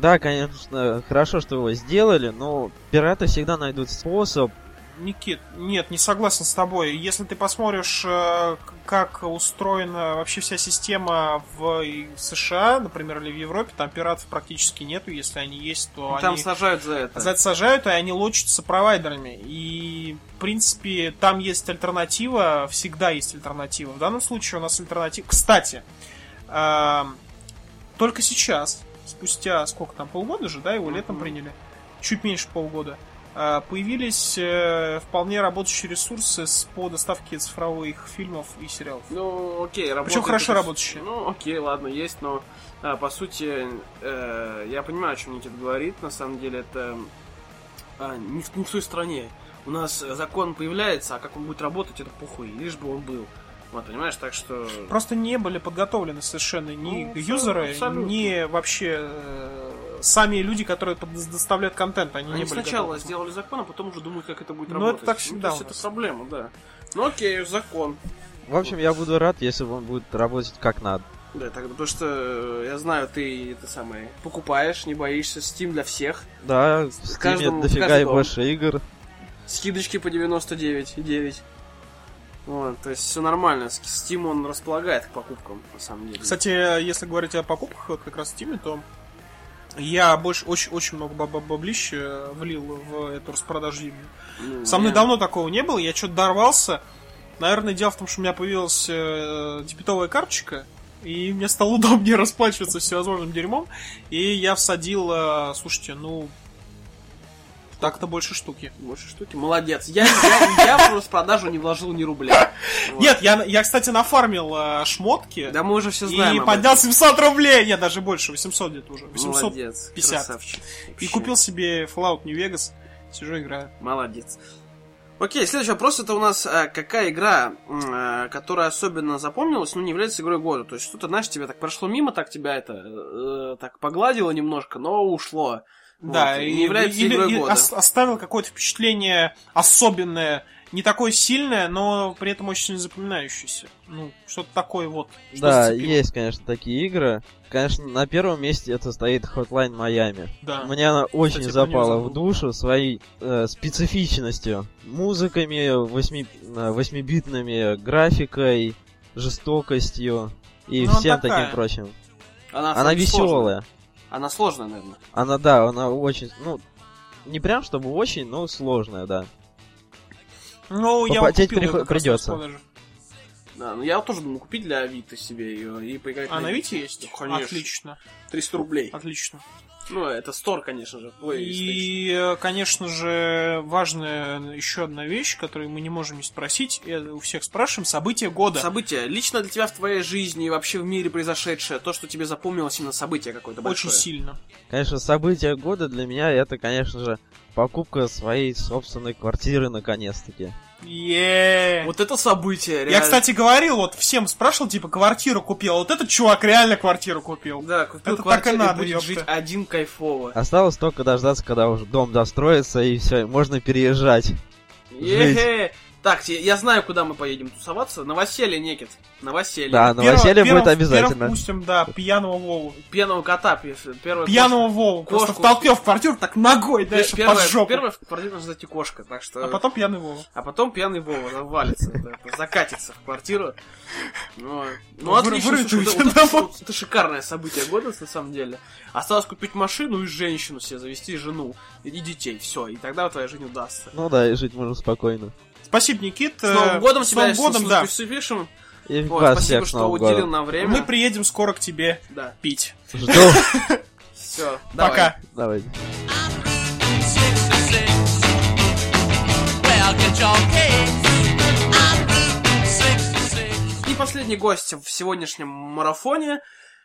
Да, конечно, хорошо, что его сделали, но пираты всегда найдут способ. Никит, нет, не согласен с тобой. Если ты посмотришь, э, как устроена вообще вся система в США, например, или в Европе, там пиратов практически нету. Если они есть, то Ну, Там они сажают за это. за это сажают, и они лочатся провайдерами. И, в принципе, там есть альтернатива, всегда есть альтернатива. В данном случае у нас альтернатива... Кстати, эм, только сейчас, спустя сколько там, полгода же, да, его летом приняли? Чуть меньше полгода. Э, Появились э, вполне рабочие ресурсы по доставке цифровых фильмов и сериалов. Ну, окей, работает. Причем хорошо это- работающие. Ну, окей, ладно, есть, но а, по сути, э, я понимаю, о чем Никит говорит. На самом деле, это а, не, в, не в той стране. У нас закон появляется, а как он будет работать, это похуй, лишь бы он был. Вот, понимаешь, так что... Просто не были подготовлены совершенно ни Ну, юзеры, абсолютно. ни вообще э, сами люди, которые доставляют контент. Они, Они не были сначала готовы. сделали закон, а потом уже думают, как это будет Ну, работать. это так всегда то есть это проблема, да. Ну окей, закон. В общем, я буду рад, если он будет работать как надо. Да, так, потому что э, я знаю, ты это самое покупаешь, не боишься, Steam для всех. Да, в С Steam каждым- дофига и больше игр. Скидочки по 99,9. Вот, то есть все нормально. С- Steam он располагает к покупкам, на самом деле. Кстати, если говорить о покупках, вот как раз в Steam, то я больше очень, очень много баба баблища влил в эту распродажу зимнюю. Ну, Со мной я- давно такого не было, я что-то дорвался. Наверное, дело в том, что у меня появилась э, дебетовая карточка, и мне стало удобнее расплачиваться всевозможным дерьмом, и я всадил, э, слушайте, ну, так-то больше штуки. Больше штуки. Молодец. Я, я, я в распродажу не вложил ни рубля. Вот. Нет, я, я, кстати, нафармил э, шмотки, Да мы уже все знаем. и поднял этом. 700 рублей, нет, даже больше, 800 где-то уже, 850. Молодец. красавчик. И купил себе Fallout New Vegas, сижу играю. Молодец. Окей, следующий вопрос это у нас э, какая игра, э, которая особенно запомнилась, но не является игрой года. То есть что-то, знаешь, тебя так прошло мимо, так тебя это э, так погладило немножко, но ушло. Да, Вот, и, не является или- игрой и года. ос- оставил какое-то впечатление особенное, не такое сильное, но при этом очень запоминающееся. Ну, что-то такое вот. что Да, зацепило. есть, конечно, такие игры. Конечно, на первом месте это стоит Hotline Miami. Да. Мне она очень Кстати, запала в душу своей э, специфичностью. Музыками, восьми, э, восьмибитными графикой, жестокостью и Ну, всем такая. таким прочим. Она, Она сложная. Она сложная, наверное. Она, да, она очень, ну, не прям чтобы очень, но сложная, да. Ну, я Попотеть купил на распродаже. Да, ну я вот тоже думал купить для Авито себе ее и поиграть А на Вите есть? Конечно. Отлично, 300 рублей. отлично. Ну, это стор, конечно же. И, э, конечно же, важная еще одна вещь, которую мы не можем не спросить, и у всех спрашиваем, события года. Событие лично для тебя в твоей жизни и вообще в мире произошедшее, то, что тебе запомнилось именно событие какое-то Очень большое. сильно. Конечно, событие года для меня это, конечно же, покупка своей собственной квартиры наконец-таки. Е Вот это событие, реально. Я, кстати, говорил, вот всем спрашивал, типа, квартиру купил. Вот этот чувак реально квартиру купил. Да, купил Это так квартиру и надо, будет ёпта. жить один кайфово. Осталось только дождаться, когда уже дом достроится и все, можно переезжать. Е-хе. Так, я знаю, куда мы поедем тусоваться. Новоселье, Некит. Новоселье. Да, Первым- новоселье первым- будет обязательно. первым пустим, да, пьяного Вову. Пьяного кота. Первое Пьяного Вову. Просто кошку. втолкнем в квартиру, так ногой, дальше первое, под жопу. первое в квартиру нужно зайти кошка, так что... А потом пьяный Вова. А потом пьяный Вова да, валится, да, закатится в квартиру. Ну, ну Вы- отлично, это, шикарное событие года, на самом деле. Осталось купить машину и женщину себе завести, жену, и и детей, все, и тогда твоя жизнь удастся. Ну да, и жить можно спокойно. Спасибо, Никит. С Новым Э, годом с тебя, Новым годом, да. пишем. И Вот, вас спасибо, что Новым уделил годом. нам время. Мы приедем скоро к тебе Да, пить. Жду. все, Пока. Давайте. И последний гость в сегодняшнем марафоне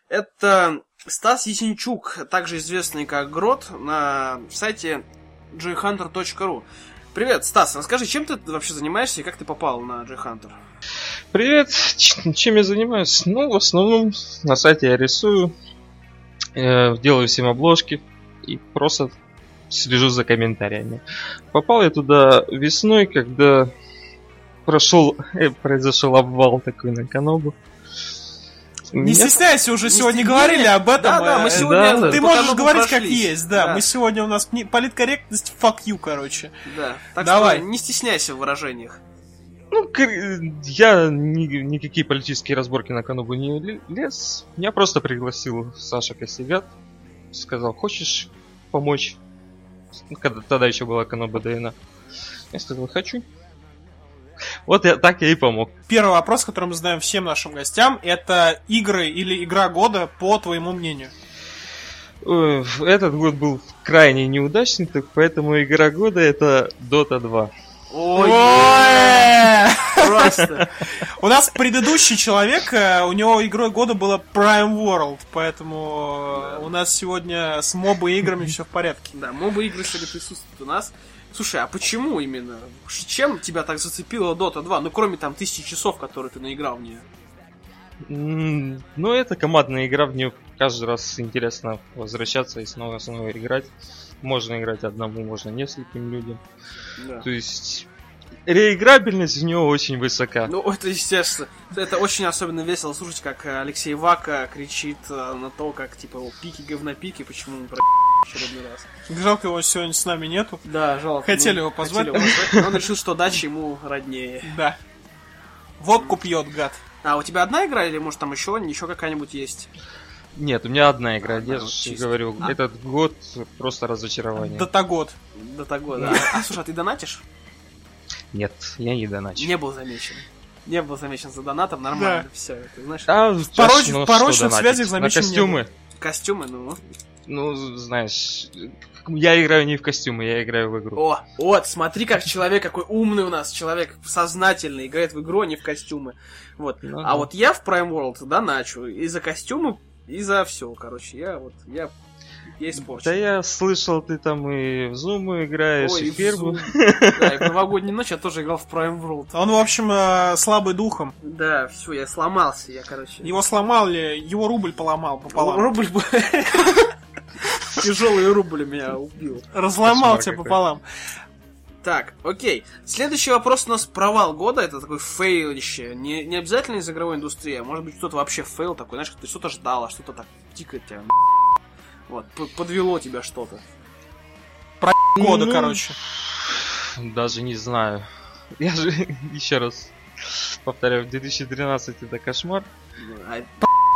это Стас Есенчук, также известный как Грот, на сайте joyhunter.ru. Привет, Стас, расскажи, чем ты вообще занимаешься и как ты попал на Joyhunter? Привет, Ч- чем я занимаюсь? Ну, в основном на сайте я рисую, э, делаю всем обложки и просто слежу за комментариями. Попал я туда весной, когда прошел, э, произошел обвал такой на Канобу. Не Меня- стесняйся, уже Не сегодня говорили об этом. Да, да, мы э, сегодня да. Ты можешь говорить как есть, да. Да. Мы сегодня у нас не- политкорректность fuck you, короче. Да, так Давай. что не стесняйся в выражениях. Ну, к- я ни- никакие политические разборки на Канобу не ле- лез. Меня просто пригласил Саша Косигат. Сказал, хочешь помочь? Ну, Когда, тогда еще была Каноба ДНА. Я сказал, хочу. Вот я, так я и помог. Первый вопрос, который мы задаем всем нашим гостям, это игры или игра года, по твоему мнению. Этот год был крайне неудачный, так поэтому игра года это Dota 2. Ой, Ой! просто. У нас предыдущий человек, э, у него игрой года было Prime World, поэтому э, у нас сегодня с мобы играми все в порядке. Да, мобы игры сегодня присутствуют у нас. Слушай, а почему именно? Чем тебя так зацепила Dota 2? Ну, кроме там тысячи часов, которые ты наиграл в нее. Ну, это командная игра, в нее каждый раз интересно возвращаться и снова снова играть. Можно играть одному, можно нескольким людям. Да. То есть реиграбельность в нее очень высока. Ну, это естественно. Это очень особенно весело слушать, как э, Алексей Вака кричит э, на то, как, типа, пики говнопики, почему мы про очередной раз. Жалко, его сегодня с нами нету. Да, жалко. Хотели Ну, его позвать. хотели его позвать, но он решил, что дача ему роднее. Да. Водку пьет, гад. А у тебя одна игра или, может, там еще, еще какая-нибудь есть? Нет, у меня одна игра, Одна, я же говорю, А. этот год просто разочарование. Датагод. До того, да. А, слушай, а ты донатишь? Нет, я не доначу. Не был замечен. Не был замечен за донатом, нормально, все. Ты знаешь, А, в порочных связях На замечен не костюмы. костюмы, ну. Ну, знаешь, я играю не в костюмы, я играю в игру. О, вот, смотри, как человек, какой умный у нас человек, сознательный, играет в игру, а не в костюмы. Вот. Ну а да. вот я в Prime World доначу и за костюмы, и за все, короче. Я вот, я, я испорчен. Да я слышал, ты там и в Зуму играешь, Ой, и в Фербу. Zoom. Да, и в новогоднюю ночь я тоже играл в Prime World. Он, в общем, э, слабый духом. Да, все, я сломался, я, короче. Его сломал ли, его рубль поломал пополам. Рубль бы... Тяжелый рубль меня убил. Разломал тебя пополам. Так, окей. Следующий вопрос у нас провал года. Это такой фейлище. Не, не обязательно из игровой индустрии, а может быть кто-то вообще фейл такой, знаешь, ты что-то ждал, а что-то так тикает тебя. Вот, подвело тебя что-то. Года, Ну, короче. Даже не знаю. Я же еще раз повторяю, 2013 это кошмар. А,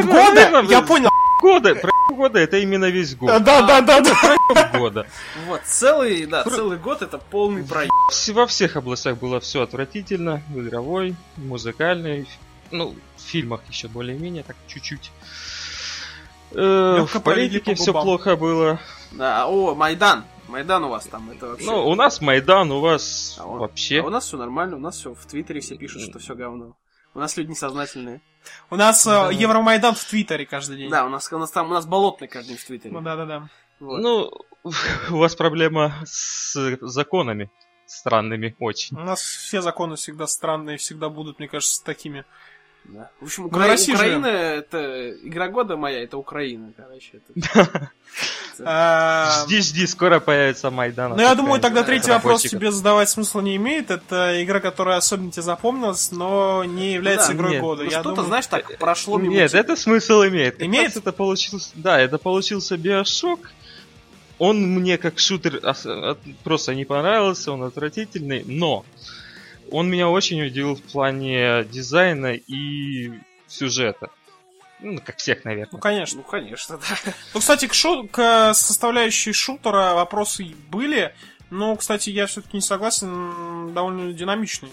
Года? Я понял. Года, про года это именно весь год. Да, да, да, да. года. Вот, целый, да, целый год это полный проеб. Во всех областях было все отвратительно. В игровой, музыкальной, ну, в фильмах еще более-менее, так чуть-чуть. Э, в политике по все плохо было. Да, о, Майдан. Майдан у вас там, это вообще... Ну, у нас Майдан, у вас А у- вообще. А у нас все нормально, у нас все в Твиттере все пишут, что все говно. У нас люди несознательные. У нас э, Евромайдан в Твиттере каждый день. Да, у нас, у нас там, у нас болотный каждый день в Твиттере. Ну да, да, да. Вот. Ну, у вас проблема с законами странными очень. У нас все законы всегда странные, всегда будут, мне кажется, такими. Да. В общем, в Укра- России Украина, это... Игра года моя, это Украина, короче. Жди, жди, скоро появится Майдан. Ну, я думаю, тогда да, третий вопрос тебе задавать смысла не имеет. Это игра, которая особенно тебе запомнилась, но не является Да, игрой года. Ну, что-то, знаешь, так прошло мимо Нет, это смысл имеет. Имеет? это получился, да, это получился Биошок. Он мне как шутер просто не понравился, он отвратительный, но он меня очень удивил в плане дизайна и сюжета. Ну, как всех, наверное. ну, конечно. Ну, конечно, да. Ну, кстати, к, шу- к составляющей шутера вопросы были, но, кстати, я все-таки не согласен, довольно динамичный.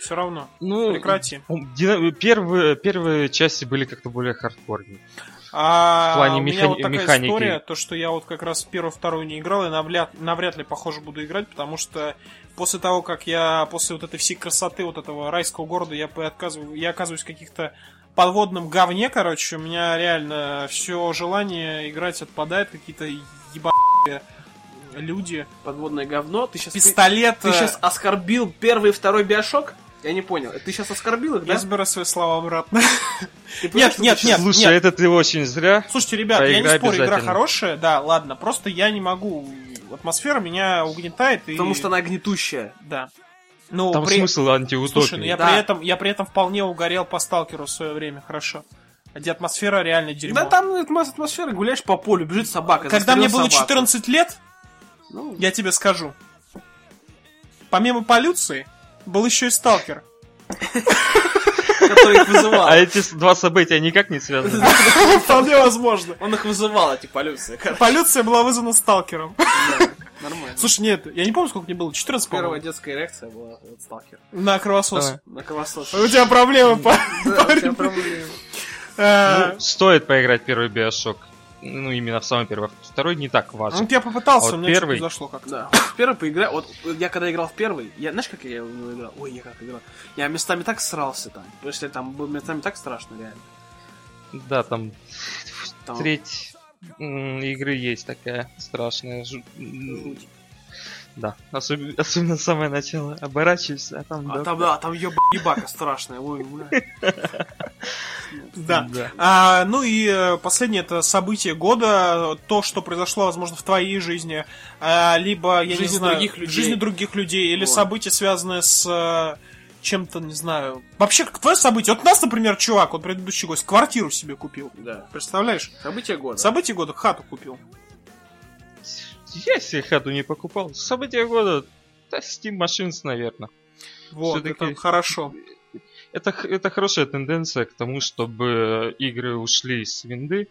Все равно. Ну, Прекрати. дина- первые, первые части были как-то более хардкорные. А В плане у меня механи- вот такая механики. история, то, что я вот как раз первую, вторую не играл, и навряд, навряд ли, похоже, буду играть, потому что после того, как я, после вот этой всей красоты вот этого райского города, я, отказываю, я оказываюсь в каких-то подводном говне, короче, у меня реально все желание играть отпадает, какие-то ебаные люди. Подводное говно. Ты сейчас... Пистолет. Ты сейчас оскорбил первый и второй Биошок? Я не понял. Ты сейчас оскорбил их, да? Я забираю свои слова обратно. Ты Нет, нет, ты нет. Слушай, это ты очень зря. Слушайте, ребят, я не спорю, игра хорошая, да, ладно, просто я не могу. Атмосфера меня угнетает и... Потому что она гнетущая. Да. Ну, Там при- смысл антиутопии. Слушай, ну я Да. при этом я при этом вполне угорел по сталкеру в свое время, хорошо. Где атмосфера реально дерьмо. Да там атмос- атмосфера, гуляешь по полю, бежит собака. Когда мне было собаку. 14 лет, Ну, я тебе скажу. Помимо полюции, был еще и сталкер. который их вызывал. А эти два события никак не связаны. Вполне возможно. Он их вызывал, эти полюции. короче. Полюция была вызвана сталкером. Нормально. Слушай, нет, я не помню, сколько мне было, 14, Первая по-моему. детская реакция была от сталкера. На кровосос. На кровосос. У тебя проблемы, па- Да, у парень. тебя проблемы. Э, Ну, стоит поиграть первый Биошок. Ну, именно в самый первый. Второй не так важен. Ну, я попытался, А вот у меня первый- зашло как-то. Да. В первый поиграл. Вот я когда играл в первый, я знаешь, как я в него играл? Ой, я как играл. Я местами так срался там. Потому что там было местами так страшно, реально. Да, там Там треть м, игры есть такая страшная. жуть. Да, особенно, особенно самое начало. Оборачиваешься, а там... А да, там, да, там еб- ебака страшная. Ой, бля. Да. Да. А, ну и э, последнее это событие года, то, что произошло, возможно, в твоей жизни, а, либо, я жизни не знаю, других в людей. жизни других людей, или Вот. события, связанные с э, чем-то, не знаю. Вообще, как твое событие. Вот у нас, например, чувак, вот предыдущий гость, квартиру себе купил. Да. Представляешь? Событие года. Событие года, хату купил. Я себе хату не покупал. События года... Да, Steam Machines, наверное. Вот, это хорошо. Это, это хорошая тенденция к тому, чтобы игры ушли с винды.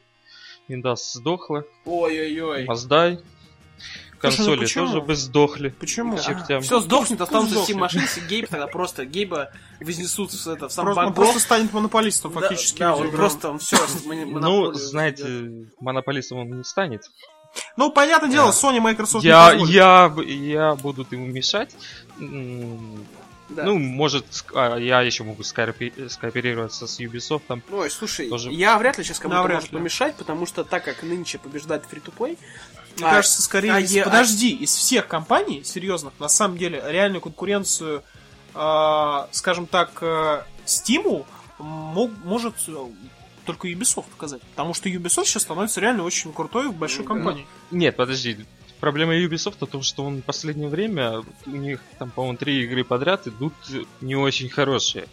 Винда сдохла. Ой-ой-ой. Маздай. Консоли ну почему? тоже бы сдохли. Почему? Чертям. Все сдохнет, останутся. Steam Machines и Гейб тогда просто Гейба вознесут в, это, в сам Просто, он просто станет монополистом, Да, фактически. Да, он просто, он все, Ну, знаете, монополистом он не станет. Ну, понятное дело, Да. Sony, Microsoft не Я, позволит. я, я буду ему мешать. Да. Ну, может, а, я еще могу скоопе- скооперироваться с Ubisoft. Там. Ой, слушай, Тоже- я вряд ли сейчас кому-то Навряд может ли. помешать, потому что так как нынче побеждает фри to play Мне кажется, скорее... а из- е- Подожди, из всех компаний, серьезных, на самом деле, реальную конкуренцию, э, скажем так, э, Steam мог- может только Ubisoft показать. Потому что Ubisoft сейчас становится реально очень крутой большой компанией. Нет, подожди. Проблема Ubisoft в том, что он в последнее время, у них там, по-моему, три игры подряд идут не очень хорошие.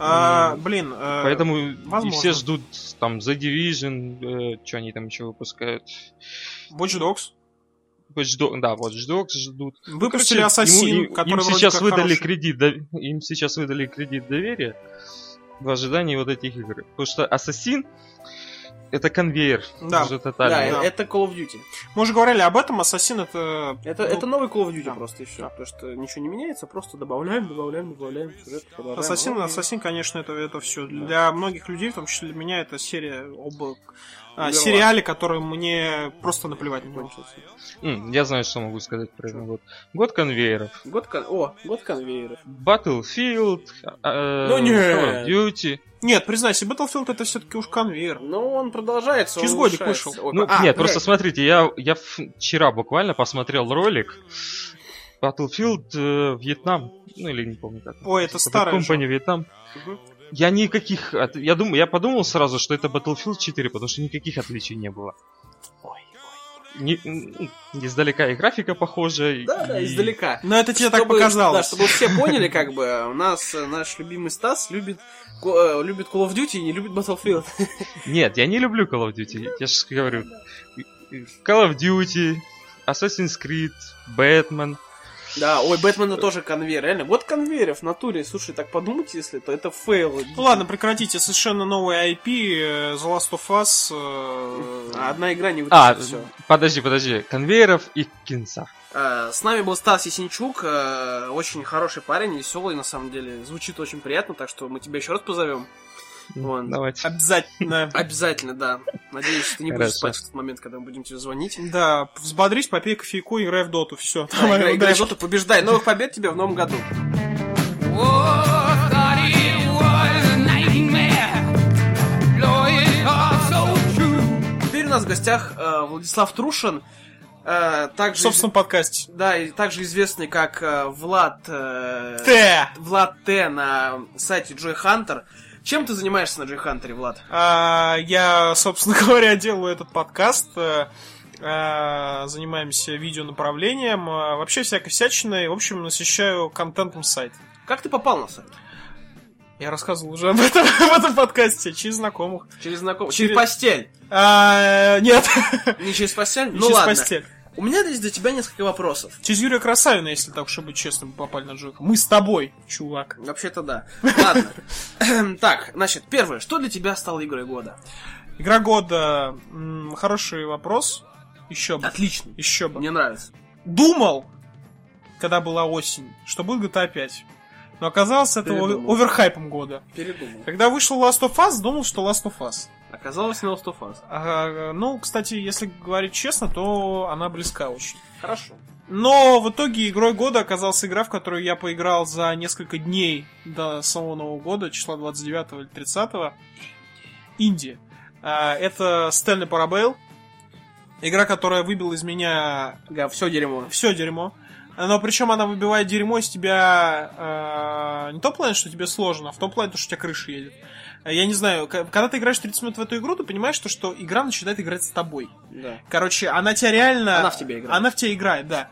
А, блин, э, Поэтому и возможно. все ждут там The Division, что они там еще выпускают. Watch Dogs. Watch Dog- да, Watch Dogs ждут. Выпустили Короче, Ассасин, ему- им- который им сейчас выдали хороший. кредит, им сейчас выдали кредит доверия в ожидании вот этих игр. Потому что Ассасин это конвейер. Да. Уже Да, да. это Call of Duty. Мы уже говорили об этом, Ассасин это... Это, ну, это новый Call of Duty да. просто и все. Потому что ничего не меняется, просто добавляем, добавляем, добавляем сюжет. Ассасин, и- Ассасин, конечно, это, это все. Для многих людей, в том числе для меня, это серия об а, сериале, который мне просто наплевать на него. М, я знаю, что могу сказать про этот год. Год конвейеров. Год, кон- О, год конвейеров. Battlefield, э, Ну нет. Call of Duty. Нет, признайся, Battlefield это все-таки уж конвейер. Но он продолжается. Через он годик вышел. Ну, а, нет, блядь. просто смотрите, я, я вчера буквально посмотрел ролик Battlefield э, Вьетнам. Ну, или не помню как. Ой, это старое же. Company Вьетнам. Мгм. Я никаких... Я, думаю, я подумал сразу, что это Battlefield 4, потому что никаких отличий не было. Не, издалека и графика похожа. Да, да, и- издалека. Но это тебе так Чтобы- Да, показалось. чтобы все поняли, как бы, у нас э, наш любимый Стас любит, э, любит Call of Duty и не любит Battlefield. Нет, я не люблю Call of Duty. Я же говорю. Call of Duty, Assassin's Creed, Batman. Да, ой, Бэтмена тоже конвейер, реально. Вот конвейеров в натуре, слушай, так подумайте, если то это фейл. Ну ладно, прекратите, совершенно новый IP, э, The Last of Us. э, А Одна игра не А, вытащит все. подожди, подожди. Конвейеров и кинца. С нами был Стас Ясенчук, э, очень хороший парень, веселый, на самом деле. Звучит очень приятно, так что мы тебя еще раз позовем. Вон. Давайте. Обязательно. Обязательно, да. Надеюсь, ты не будешь Хорошо. спать в тот момент, когда мы будем тебе звонить. Да, взбодрись, попей кофейку, играй в доту, все. Да, играй, играй в доту, побеждай. Новых побед тебе в новом году. Теперь у нас в гостях э, Владислав Трушин. э, также, В собственном подкасте. да, и также известный как э, Влад... э, Т. Влад Т на сайте Joy Hunter. Чем ты занимаешься на Hunter, Влад? А, Я, собственно говоря, делаю этот подкаст. э, Занимаемся видеонаправлением, э, вообще всякой всячиной. В общем, насыщаю контентом сайт. Как ты попал на сайт? Я рассказывал уже об этом в этом подкасте через знакомых. Через знакомых? Через- Через постель? А, Нет, Не через постель? не ну через ладно. постель. У меня есть для тебя несколько вопросов. Через Юрия Красавина, если так уж и быть честным, попали на Джока. Мы с тобой, чувак. Вообще-то да. Ладно. Так, значит, первое. Что для тебя стало игрой года? Игра года. Хороший вопрос. Еще бы. Отлично. Еще бы. Мне нравится. Думал, когда была осень, что будет GTA 5. Но оказалось, это оверхайпом года. Передумал. Когда вышел Last of Us, думал, что Last of Us. Оказалось, не Last of Us. А, ну, кстати, если говорить честно, то она близка очень. Хорошо. Но в итоге игрой года оказалась игра, в которую я поиграл за несколько дней до самого Нового года, числа 29 или 30 Инди. А, Это Stanley Parable. Игра, которая выбила из меня Да, все дерьмо. все дерьмо. Но причем она выбивает дерьмо из тебя э, не в том плане, что тебе сложно, а в том плане, что у тебя крыша едет. Э, Я не знаю, когда ты играешь 30 минут в эту игру, ты понимаешь, то, что игра начинает играть с тобой. Да. Короче, она тебя реально... Она в тебя играет. Она в тебя играет, да.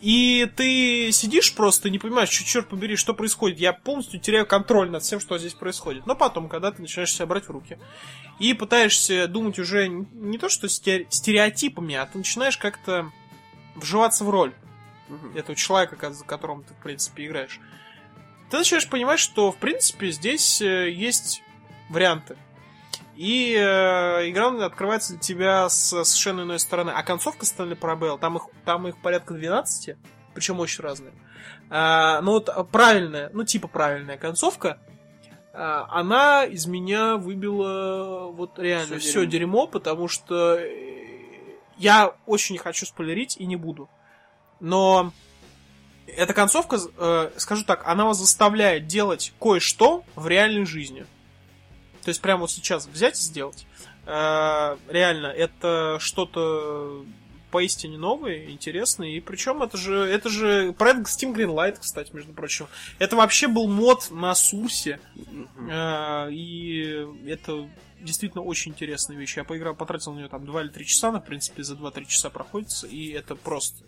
И ты сидишь просто, не понимаешь, что, черт побери, что происходит. Я полностью теряю контроль над всем, что здесь происходит. Но потом, когда ты начинаешь себя брать в руки и пытаешься думать уже не то, что сте- стереотипами, а ты начинаешь как-то вживаться в роль Мгм. этого человека, за которым ты, в принципе, играешь. Ты начинаешь понимать, что, в принципе, здесь э, есть варианты. И э, игра открывается для тебя с совершенно иной стороны. А концовка Stanley Parable, там их, там их порядка 12, причем очень разные. А, ну вот а, правильная, ну типа правильная концовка, а, она из меня выбила вот реально Всё все дерьмо. дерьмо, потому что э, я очень не хочу спойлерить и не буду. Но эта концовка, э, скажу так, она вас заставляет делать кое-что в реальной жизни. То есть прямо вот сейчас взять и сделать. Э, реально, это что-то поистине новое, интересное. И причем это же, это же проект Steam Greenlight, кстати, между прочим. Это вообще был мод на Сурсе. Э, и это действительно очень интересная вещь. Я поиграл, потратил на нее там 2 или 3 часа, на в принципе, за 2-3 часа проходится, и это просто.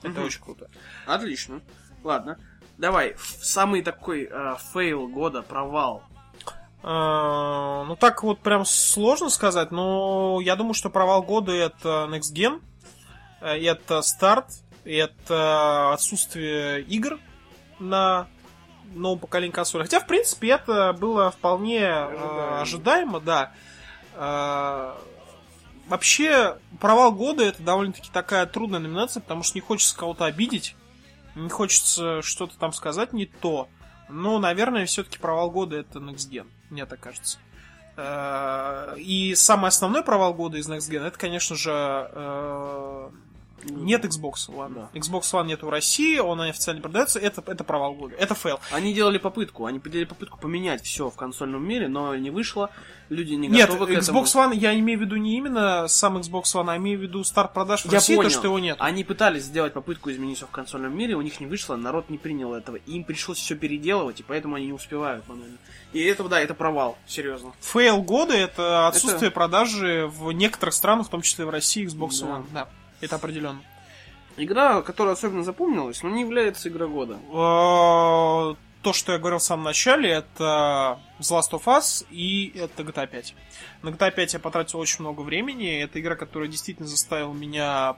Это Мгм. очень круто. Отлично. Ладно. Давай, самый такой э, фейл года, провал. А, Ну, так вот прям сложно сказать, но я думаю, что провал года это Next Gen, э, это старт, это отсутствие игр на новом поколении консолей. Хотя, в принципе, это было вполне э, Ожидаемо. ожидаемо, да. А, Вообще, провал года это довольно-таки такая трудная номинация, потому что не хочется кого-то обидеть, не хочется что-то там сказать не то. Но, наверное, все-таки провал года это Next Gen, мне так кажется. Э, И самый основной провал года из Next Gen это, конечно же, э, нет Xbox One. Xbox One нет в России, он официально продается, это, это провал года, это фейл. Они делали попытку, они делали попытку поменять все в консольном мире, но не вышло, люди не Нет, готовы к Xbox этому. One, я имею в виду не именно сам Xbox One, а имею в виду старт продаж в Я России, понял. то, что его нет. Они пытались сделать попытку изменить все в консольном мире, у них не вышло, народ не принял этого. Им пришлось все переделывать, и поэтому они не успевают банально. И это, да, это провал, серьезно. Фейл года это отсутствие продажи в некоторых странах, в том числе в России, Xbox Да. One. Да, это определенно. Игра, которая особенно запомнилась, но не является игрой года. Э, То, что я говорил в самом начале, это The Last of Us и это GTA 5. На GTA 5 я потратил очень много времени. Это игра, которая действительно заставила меня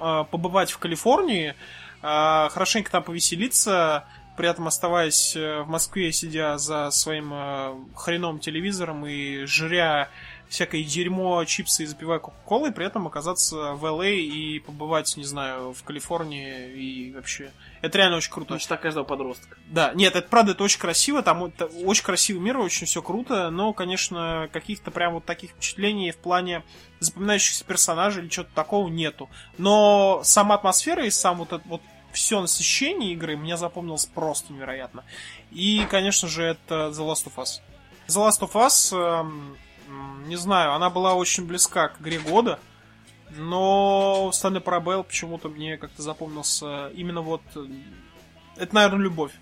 э, побывать в Калифорнии, э, хорошенько там повеселиться, при этом оставаясь э, в Москве, сидя за своим э, хреновым телевизором и жря всякое дерьмо, чипсы и запивая кока-колой, при этом оказаться в LA и побывать, не знаю, в Калифорнии и вообще... Это реально очень круто. Мечта каждого подростка. Да, нет, это правда, это очень красиво, там это очень красивый мир, очень все круто, но, конечно, каких-то прям вот таких впечатлений в плане запоминающихся персонажей или чего-то такого нету. Но сама атмосфера и сам вот это вот все насыщение игры мне запомнилось просто невероятно. И, конечно же, это The Last of Us. The Last of Us, м, не знаю, она была очень близка к игре года, но Stanley Parable почему-то мне как-то запомнился именно вот... э, Это, наверное, любовь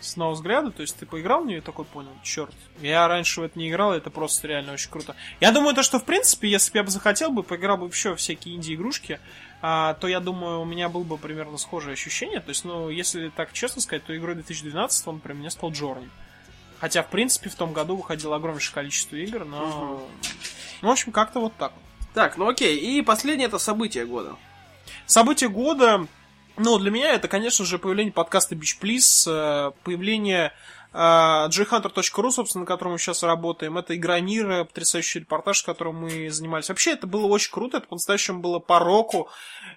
с одного взгляда, то есть ты поиграл в нее и такой понял, черт, я раньше в это не играл, это просто реально очень круто. Я думаю, то, что в принципе, если бы я бы захотел бы, поиграл бы еще всякие инди-игрушки, а, то я думаю, у меня было бы примерно схожее ощущение. То есть, ну, если так честно сказать, то игрой 2012 он при мне стал Джорни. Хотя, в принципе, в том году выходило огромнейшее количество игр, но... Ну, в общем, как-то вот так. Так, ну окей, и последнее это событие года. Событие года, ну, для меня это, конечно же, появление подкаста Beach Please, э, появление jhunter.ru, собственно, на котором мы сейчас работаем. Это игра мира, потрясающий репортаж, которым мы занимались. Вообще, это было очень круто, это по-настоящему было по року.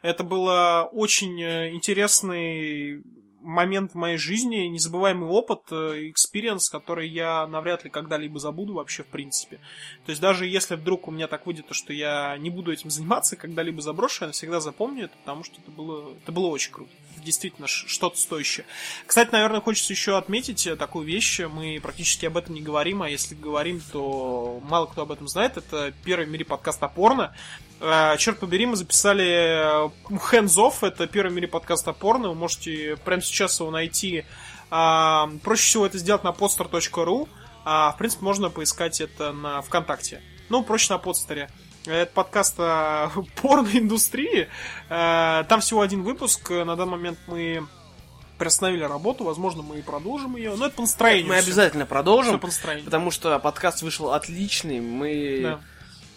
Это было очень э, интересный момент в моей жизни, незабываемый опыт, experience, который я навряд ли когда-либо забуду вообще в принципе. То есть даже если вдруг у меня так выйдет, то, что я не буду этим заниматься, когда-либо заброшу, я навсегда запомню это, потому что это было, это было очень круто. Действительно, что-то стоящее. Кстати, наверное, хочется еще отметить э, такую вещь. Мы практически об этом не говорим, а если говорим, то мало кто об этом знает. Это первый в мире подкаст о порно. Э, Черт побери, мы записали э, Hands Off, это первый в мире подкаст о порно. Вы можете прямо сейчас его найти. А, Проще всего это сделать на podstar.ru. А, в принципе, можно поискать это на ВКонтакте. Ну, проще на подстере. Это подкаст о порноиндустрии. Э, Там всего один выпуск. На данный момент мы приостановили работу. Возможно, мы и продолжим ее. Но это по настроению. Мы всё. обязательно продолжим, Всё по настроению. потому что подкаст вышел отличный. Мы, Да.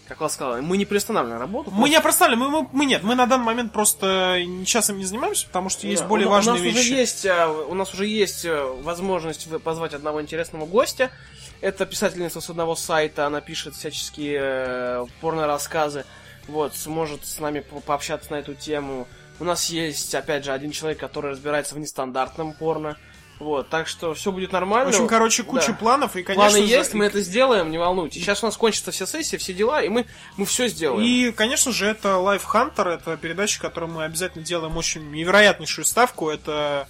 Как я сказал, мы не приостанавливаем работу. Мы не опростали, мы, мы, мы нет, мы на данный момент просто сейчас им не занимаемся, потому что есть Да, более у, важные у нас вещи. Уже есть, а, у нас уже есть э, возможность позвать одного интересного гостя. Это писательница с одного сайта, она пишет всяческие э, порно-рассказы. Вот, сможет с нами по- пообщаться на эту тему. У нас есть, опять же, один человек, который разбирается в нестандартном порно. Вот, так что все будет В нормально. общем, короче, куча Да. планов, и, конечно Планы есть, мы это сделаем, не волнуйтесь. Сейчас у нас кончатся все сессии, все дела, и мы, мы все сделаем. И, конечно же, это Life Hunter, это передача, которую мы обязательно делаем очень невероятнейшую ставку. Это,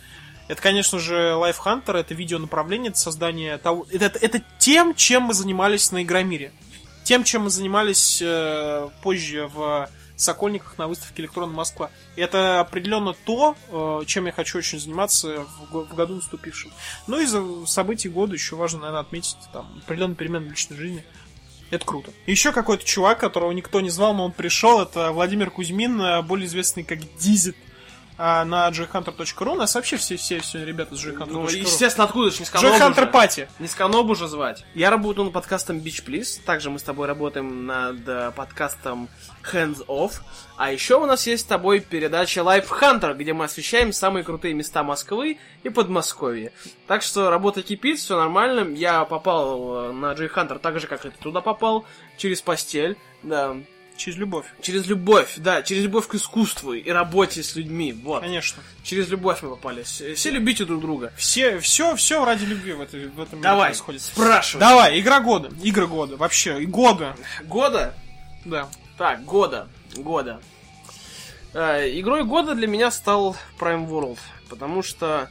это конечно же, Life Hunter, это видеонаправление, это создание того... Это, это, это тем, чем мы занимались на Игромире. Тем, чем мы занимались э, позже в Сокольниках на выставке Электронная Москва. И это определенно то, э, чем я хочу очень заниматься в году наступившем. Ну и за событий года еще важно, наверное, отметить там определенные перемены в личной жизни. Это круто. Еще какой-то чувак, которого никто не звал, но он пришел, это Владимир Кузьмин, э, более известный как Дизит. А, на joyhunter.ru. У нас вообще все, все, все ребята с joyhunter.ru. Ну, естественно, откуда же не с Канобу Joyhunter же. Пати. Не с Канобу же звать. Я работаю над подкастом Beach Please. Также мы с тобой работаем над э, подкастом Hands Off. А еще у нас есть с тобой передача Life Hunter, где мы освещаем самые крутые места Москвы и Подмосковья. Так что работа кипит, все нормально. Я попал э, на Joy Hunter так же, как и ты туда попал, через постель. Да, Через любовь. через любовь, да, через любовь к искусству и работе с людьми, вот. Конечно. Через любовь мы попали. Все все любите друг друга. Все, все, все ради любви в, этой, в этом мире Давай, происходит. спрашивай. Давай, игра года. Игры года. Вообще, и года. Года? Да. Так, года. Года. Э, игрой года для меня стал Prime World, потому что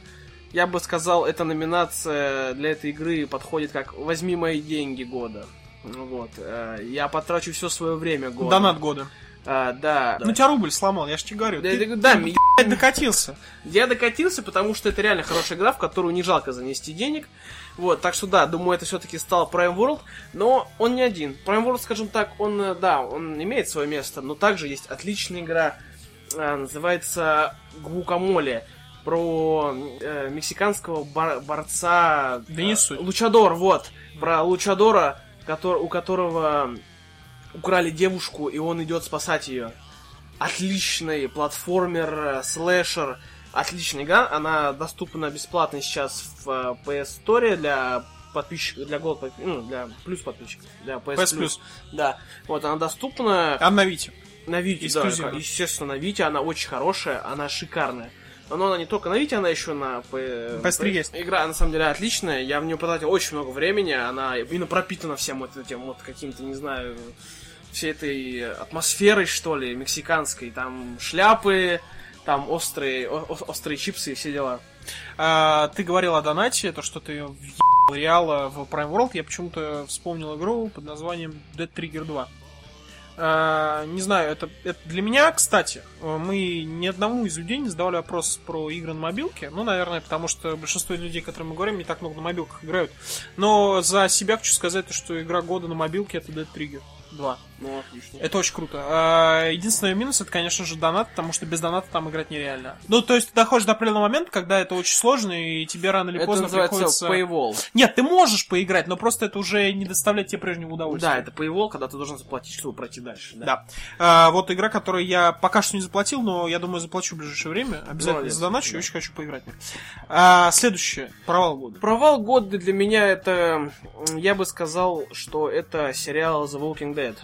я бы сказал, эта номинация для этой игры подходит как «Возьми мои деньги года». Ну Вот. э, Я потрачу все свое время года. Донат года. А, да. Ну тебя рубль сломал, я ж тебе говорю. Да, Ты, да, да, ты, блядь, докатился. Я докатился, потому что это реально хорошая игра, в которую не жалко занести денег. Вот, так что да, думаю, это все-таки стал Prime World, но он не один. Prime World, скажем так, он, э, да, он имеет свое место, но также есть отличная игра, называется Гукамоле, про э, мексиканского бар- борца... Да не суть. Лучадор, вот, про Лучадора, котор- у которого украли девушку, и он идет спасать ее. Отличный платформер, э, слэшер, отличная игра. Она доступна бесплатно сейчас в э, PS Store для подписчиков, для Gold, ну, для плюс подписчиков, для PS, PS Plus. Да, вот она доступна Обновите. на Вите, да, эксклюзивно. естественно, на Вите, она очень хорошая, она шикарная. Но она не только на Вите, она еще на P- PS3 есть. Игра, на самом деле, отличная. Я в нее потратил очень много времени. Она именно пропитана всем вот этим вот каким-то, не знаю, всей этой атмосферой, что ли, мексиканской. Там шляпы, там острые, о- острые чипсы и все дела. А, ты говорил о донате, то, что ты въебал Реала в Prime World. Я почему-то вспомнил игру под названием Dead Trigger 2. А, не знаю, это, это для меня, кстати, э, мы ни одному из людей не задавали вопрос про игры на мобилке. Ну, наверное, потому что большинство людей, которым мы говорим, не так много на мобилках играют. Но за себя хочу сказать, что игра года на мобилке это Dead Trigger 2. Ну, отлично. Это очень круто. А, Единственный минус это, конечно же, донат, потому что без доната там играть нереально. Ну, то есть ты доходишь до определенного момента, когда это очень сложно, и тебе рано или Это поздно приходится... Paywall. Нет, ты можешь поиграть, но просто это уже не доставляет тебе прежнего удовольствия. Да, это Paywall, когда ты должен заплатить, чтобы пройти дальше. Да. Да. А, вот игра, которую я пока что не заплатил, но я думаю, заплачу в ближайшее время. Обязательно Молодец. задоначу, Да. очень хочу поиграть. А, следующее. Провал года. Провал года для меня это, я бы сказал, что это сериал The Walking Dead.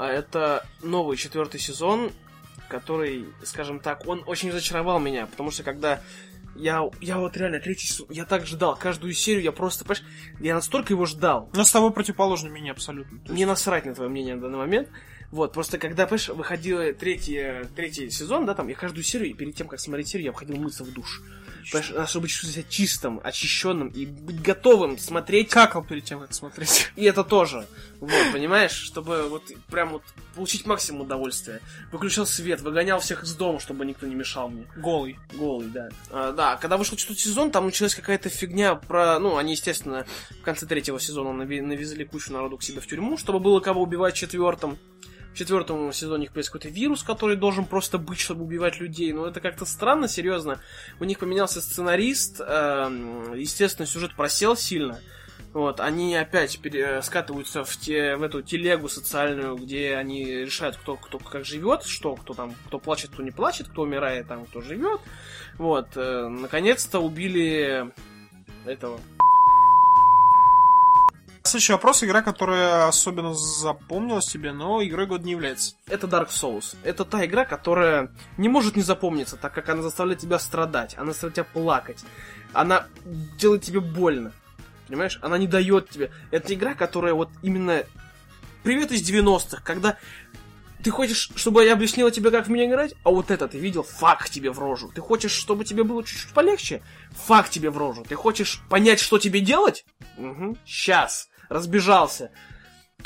А это новый четвертый сезон, который, скажем так, он очень разочаровал меня, потому что когда я, я вот реально третий сезон, я так ждал, каждую серию я просто, понимаешь, я настолько его ждал, Но с тобой противоположно мне абсолютно. Есть- мне насрать на твое мнение на данный момент. Вот, просто когда, понимаешь, выходил третий, третий сезон, да, там, я каждую серию, и перед тем, как смотреть серию, я входил мыться в душ. Чтобы чувствовать себя чистым, очищенным и быть готовым смотреть Какал перед тем, как смотреть. и это тоже. Вот, понимаешь? Чтобы вот прям вот получить максимум удовольствия. Выключал свет, выгонял всех из дома, чтобы никто не мешал мне. Голый. Голый, да. А, да, когда вышел четвертый сезон, там началась какая-то фигня про... Ну, они, естественно, в конце третьего сезона навезли кучу народу к себе в тюрьму, чтобы было кого убивать в четвертом. В четвертом сезоне появился какой-то вирус, который должен просто быть, чтобы убивать людей. Но это как-то странно, серьезно. У них поменялся сценарист. эм, естественно, сюжет просел сильно. Вот, они опять пере- скатываются в, те, в эту телегу социальную, где они решают, кто, кто как живет, что, кто там, кто плачет, кто не плачет, кто умирает, там, кто живет. Вот, э, наконец-то убили этого. Следующий вопрос. Игра, которая особенно запомнилась тебе, но игрой года не является. Это Dark Souls. Это та игра, которая не может не запомниться, так как она заставляет тебя страдать, она заставляет тебя плакать, она делает тебе больно. Понимаешь? Она не дает тебе. Это игра, которая вот именно... Привет из 90-х, когда ты хочешь, чтобы я объяснила тебе, как в меня играть, а вот это ты видел, фак тебе в рожу. Ты хочешь, чтобы тебе было чуть-чуть полегче, фак тебе в рожу. Ты хочешь понять, что тебе делать? Угу. Сейчас. Разбежался.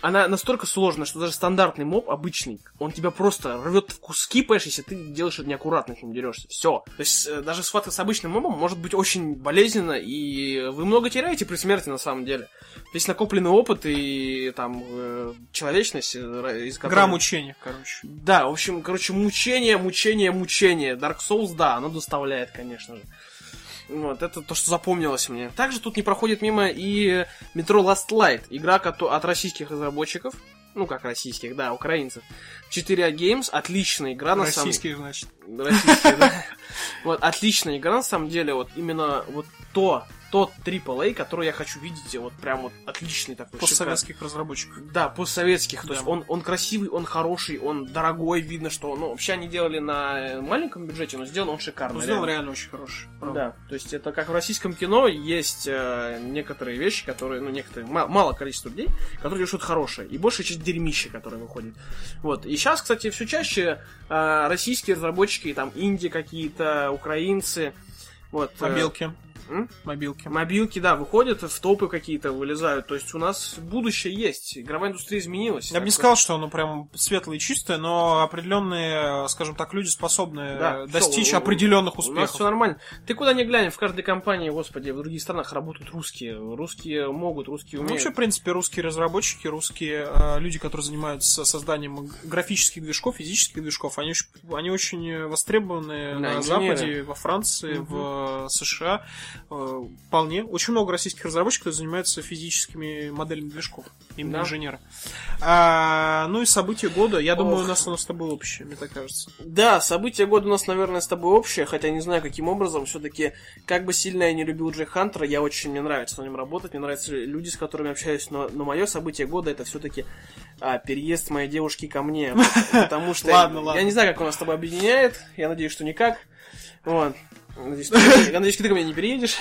она настолько сложная, что даже стандартный моб, обычный, он тебя просто рвет в куски, понимаешь, если ты делаешь это неаккуратно, с ним дерешься. Все. То есть э, даже схватка с обычным мобом может быть очень болезненно, и вы много теряете при смерти на самом деле. Весь накопленный опыт и там э, человечность, э, из которой... Игра мучения, короче. Да, в общем, короче, мучение, мучение, мучение. Dark Souls, да, оно доставляет, конечно же. Вот, это то, что запомнилось мне. Также тут не проходит мимо и Metro Last Light, игра от российских разработчиков. Ну, как российских, да, украинцев. 4A Games, отличная игра на самом Российские, значит. Российские, да. Вот, отличная игра, на самом деле, вот именно вот то, тот AAA, который я хочу видеть, вот прям вот отличный такой. Постсоветских разработчиков. Да, постсоветских. То Да. есть он, он красивый, он хороший, он дорогой, видно, что ну, вообще они делали на э, маленьком бюджете, но сделан он шикарно. Ну, сделал реально. реально очень хороший. правда. Да, то есть это как в российском кино есть э, некоторые вещи, которые, ну, некоторые, ма- мало количество людей, которые делают хорошее, и большая часть дерьмища, которое выходит. Вот, и сейчас, кстати, все чаще э, российские разработчики, там, инди какие-то, украинцы, вот. э, Мобилки. М? Мобилки. Мобилки, да, выходят, в топы какие-то вылезают. То есть у нас будущее есть. Игровая индустрия изменилась. Я бы не сказал, что оно прям светлое и чистое, но определенные, скажем так, люди способны Да, э, достичь всё, у- определенных У нас успехов. все нормально. Ты куда ни глянь, в каждой компании, господи, в других странах работают русские. Русские могут, русские Ну, умеют. вообще, в принципе, русские разработчики, русские э, люди, которые занимаются созданием графических движков, физических движков, они очень, они очень востребованы Да, на инженеры. Западе, во Франции, Мгм. в э, США. Э, вполне. Очень много российских разработчиков занимаются физическими моделями движков. Именно Да. инженеры. А, ну и события года. Я думаю, Ох. у нас оно с тобой общее, мне так кажется. Да, события года у нас, наверное, с тобой общее, хотя не знаю, каким образом. Все-таки, как бы сильно я не любил Джей Хантера, я очень, мне нравится на нем работать, мне нравятся люди, с которыми общаюсь, но, но мое событие года это все-таки переезд моей девушки ко мне. Потому что Ладно, я, ладно. я не знаю, как он нас с тобой объединяет, я надеюсь, что никак. Вот. Надеюсь, ты, ко мне не переедешь.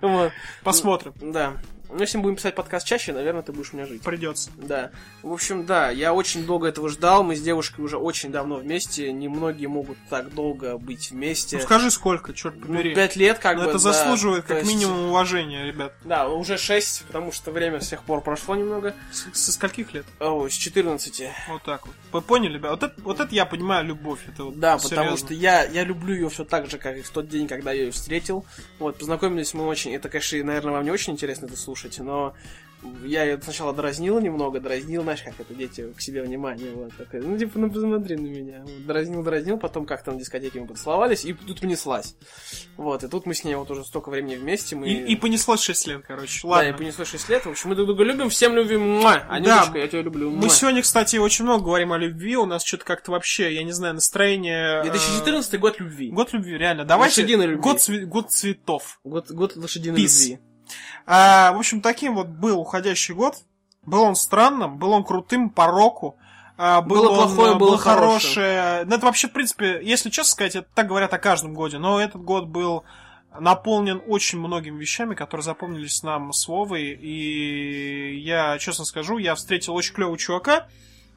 Посмотрим. Да. Ну, если мы будем писать подкаст чаще, наверное, ты будешь у меня жить. Придется. Да. В общем, да, я очень долго этого ждал. Мы с девушкой уже очень давно вместе. Немногие могут так долго быть вместе. Ну скажи сколько, черт Ну, побери. пять лет, как Но бы. это да. заслуживает как есть- минимум уважения, ребят. Да, уже шесть, потому что время с тех пор прошло немного. С- Со скольких лет? О, с 14. Вот так вот. Вы поняли, ребят? Вот это, вот это я понимаю любовь. Это вот Да, потому серьезно. что я, я люблю ее все так же, как и в тот день, когда я ее встретил. Вот, познакомились мы очень. Это, конечно, наверное, вам не очень интересно это слушать, но я ее сначала дразнил немного, дразнил, знаешь, как это дети к себе внимание, вот такой, ну, типа, ну, посмотри на меня. Вот, дразнил, дразнил, потом как-то на дискотеке мы поцеловались, и тут понеслась. Вот, и тут мы с ней вот уже столько времени вместе, мы... И, и понеслось 6 лет, короче. Да, Ладно. и понеслось 6 лет. В общем, мы друг друга любим, всем любим. Муа! Да. Анюточка, я тебя люблю. Мы Муа! сегодня, кстати, очень много говорим о любви. У нас что-то как-то вообще, я не знаю, настроение... э, 2014 год любви. Год любви, реально. Давайте. Лошадиной любви. Год, цве- год цветов. Год, год лошадиной Peace. любви. А, в общем, таким вот был уходящий год. Был он странным, был он крутым по року. а, был Было он, плохое, было было хорошее. Ну, это вообще, в принципе, если честно сказать, это так говорят о каждом годе. Но этот год был наполнен очень многими вещами, которые запомнились нам с Вовой. И я, честно скажу, я встретил очень клевого чувака.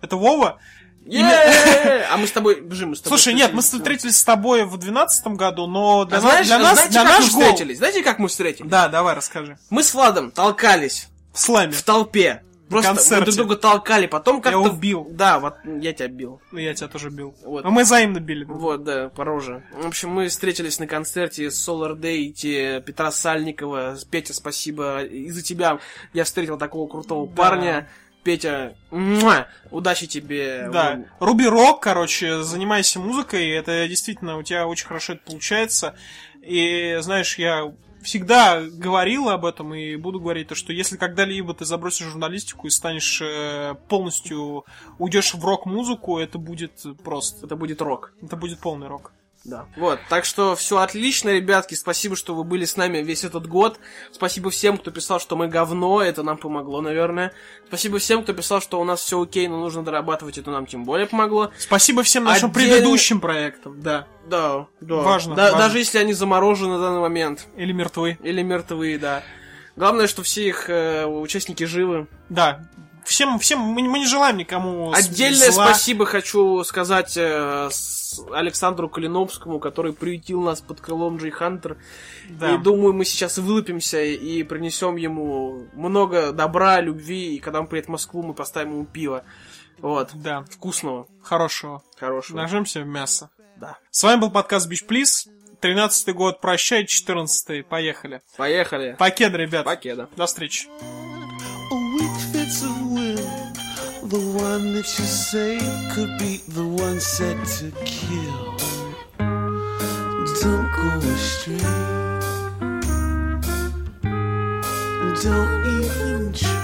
Это Вова. А мы с тобой, бежим, мы с тобой. Слушай, нет, мы встретились. с тобой в 2012 году, но для, А на- знаешь, для нас, знаете, для как наш мы гол- встретились? Знаете, как мы встретились? Да, давай, расскажи. Мы с Владом толкались В слэме. в толпе. Просто мы друг друга толкали, потом Я как-то... убил. Да, вот я тебя бил. Ну, Я тебя тоже бил. Вот. Но мы взаимно били. друг Вот, да, по роже. В общем, мы встретились на концерте Solar Day Петра Сальникова. Петя, спасибо. Из-за тебя я встретил такого крутого Да. парня. Петя, муа, удачи тебе. Да. Руби рок, короче, занимайся музыкой, это действительно у тебя очень хорошо это получается. И знаешь, я всегда говорил об этом и буду говорить то, что если когда-либо ты забросишь журналистику и станешь э, полностью уйдешь в рок-музыку, это будет просто, Это будет рок. это будет полный рок. Да. Вот, так что все отлично, ребятки. Спасибо, что вы были с нами весь этот год. Спасибо всем, кто писал, что мы говно. Это нам помогло, наверное. Спасибо всем, кто писал, что у нас все окей, но нужно дорабатывать. Это нам тем более помогло. Спасибо всем нашим Отдельно- предыдущим проектам, да. Да, да. Важно, Да- важно. Даже если они заморожены на данный момент. Или мертвы. Или мертвые, да. Главное, что все их э, участники живы. Да. всем, всем мы, не- мы не желаем никому Отдельное зла. спасибо хочу сказать э, Александру Калиновскому, который приютил нас под крылом Джей Хантер. Да. И думаю, мы сейчас вылупимся и принесем ему много добра, любви. И когда он приедет в Москву, мы поставим ему пиво. Вот. Да, Вкусного, хорошего. хорошего. Нажмемся в мясо. Да. С вами был подкаст Бич Плиз. 13 год, прощай, 14 поехали. Поехали. Покеда, ребят. Покеда. До встречи. The one that you say could be the one set to kill. Don't go astray. Don't even try.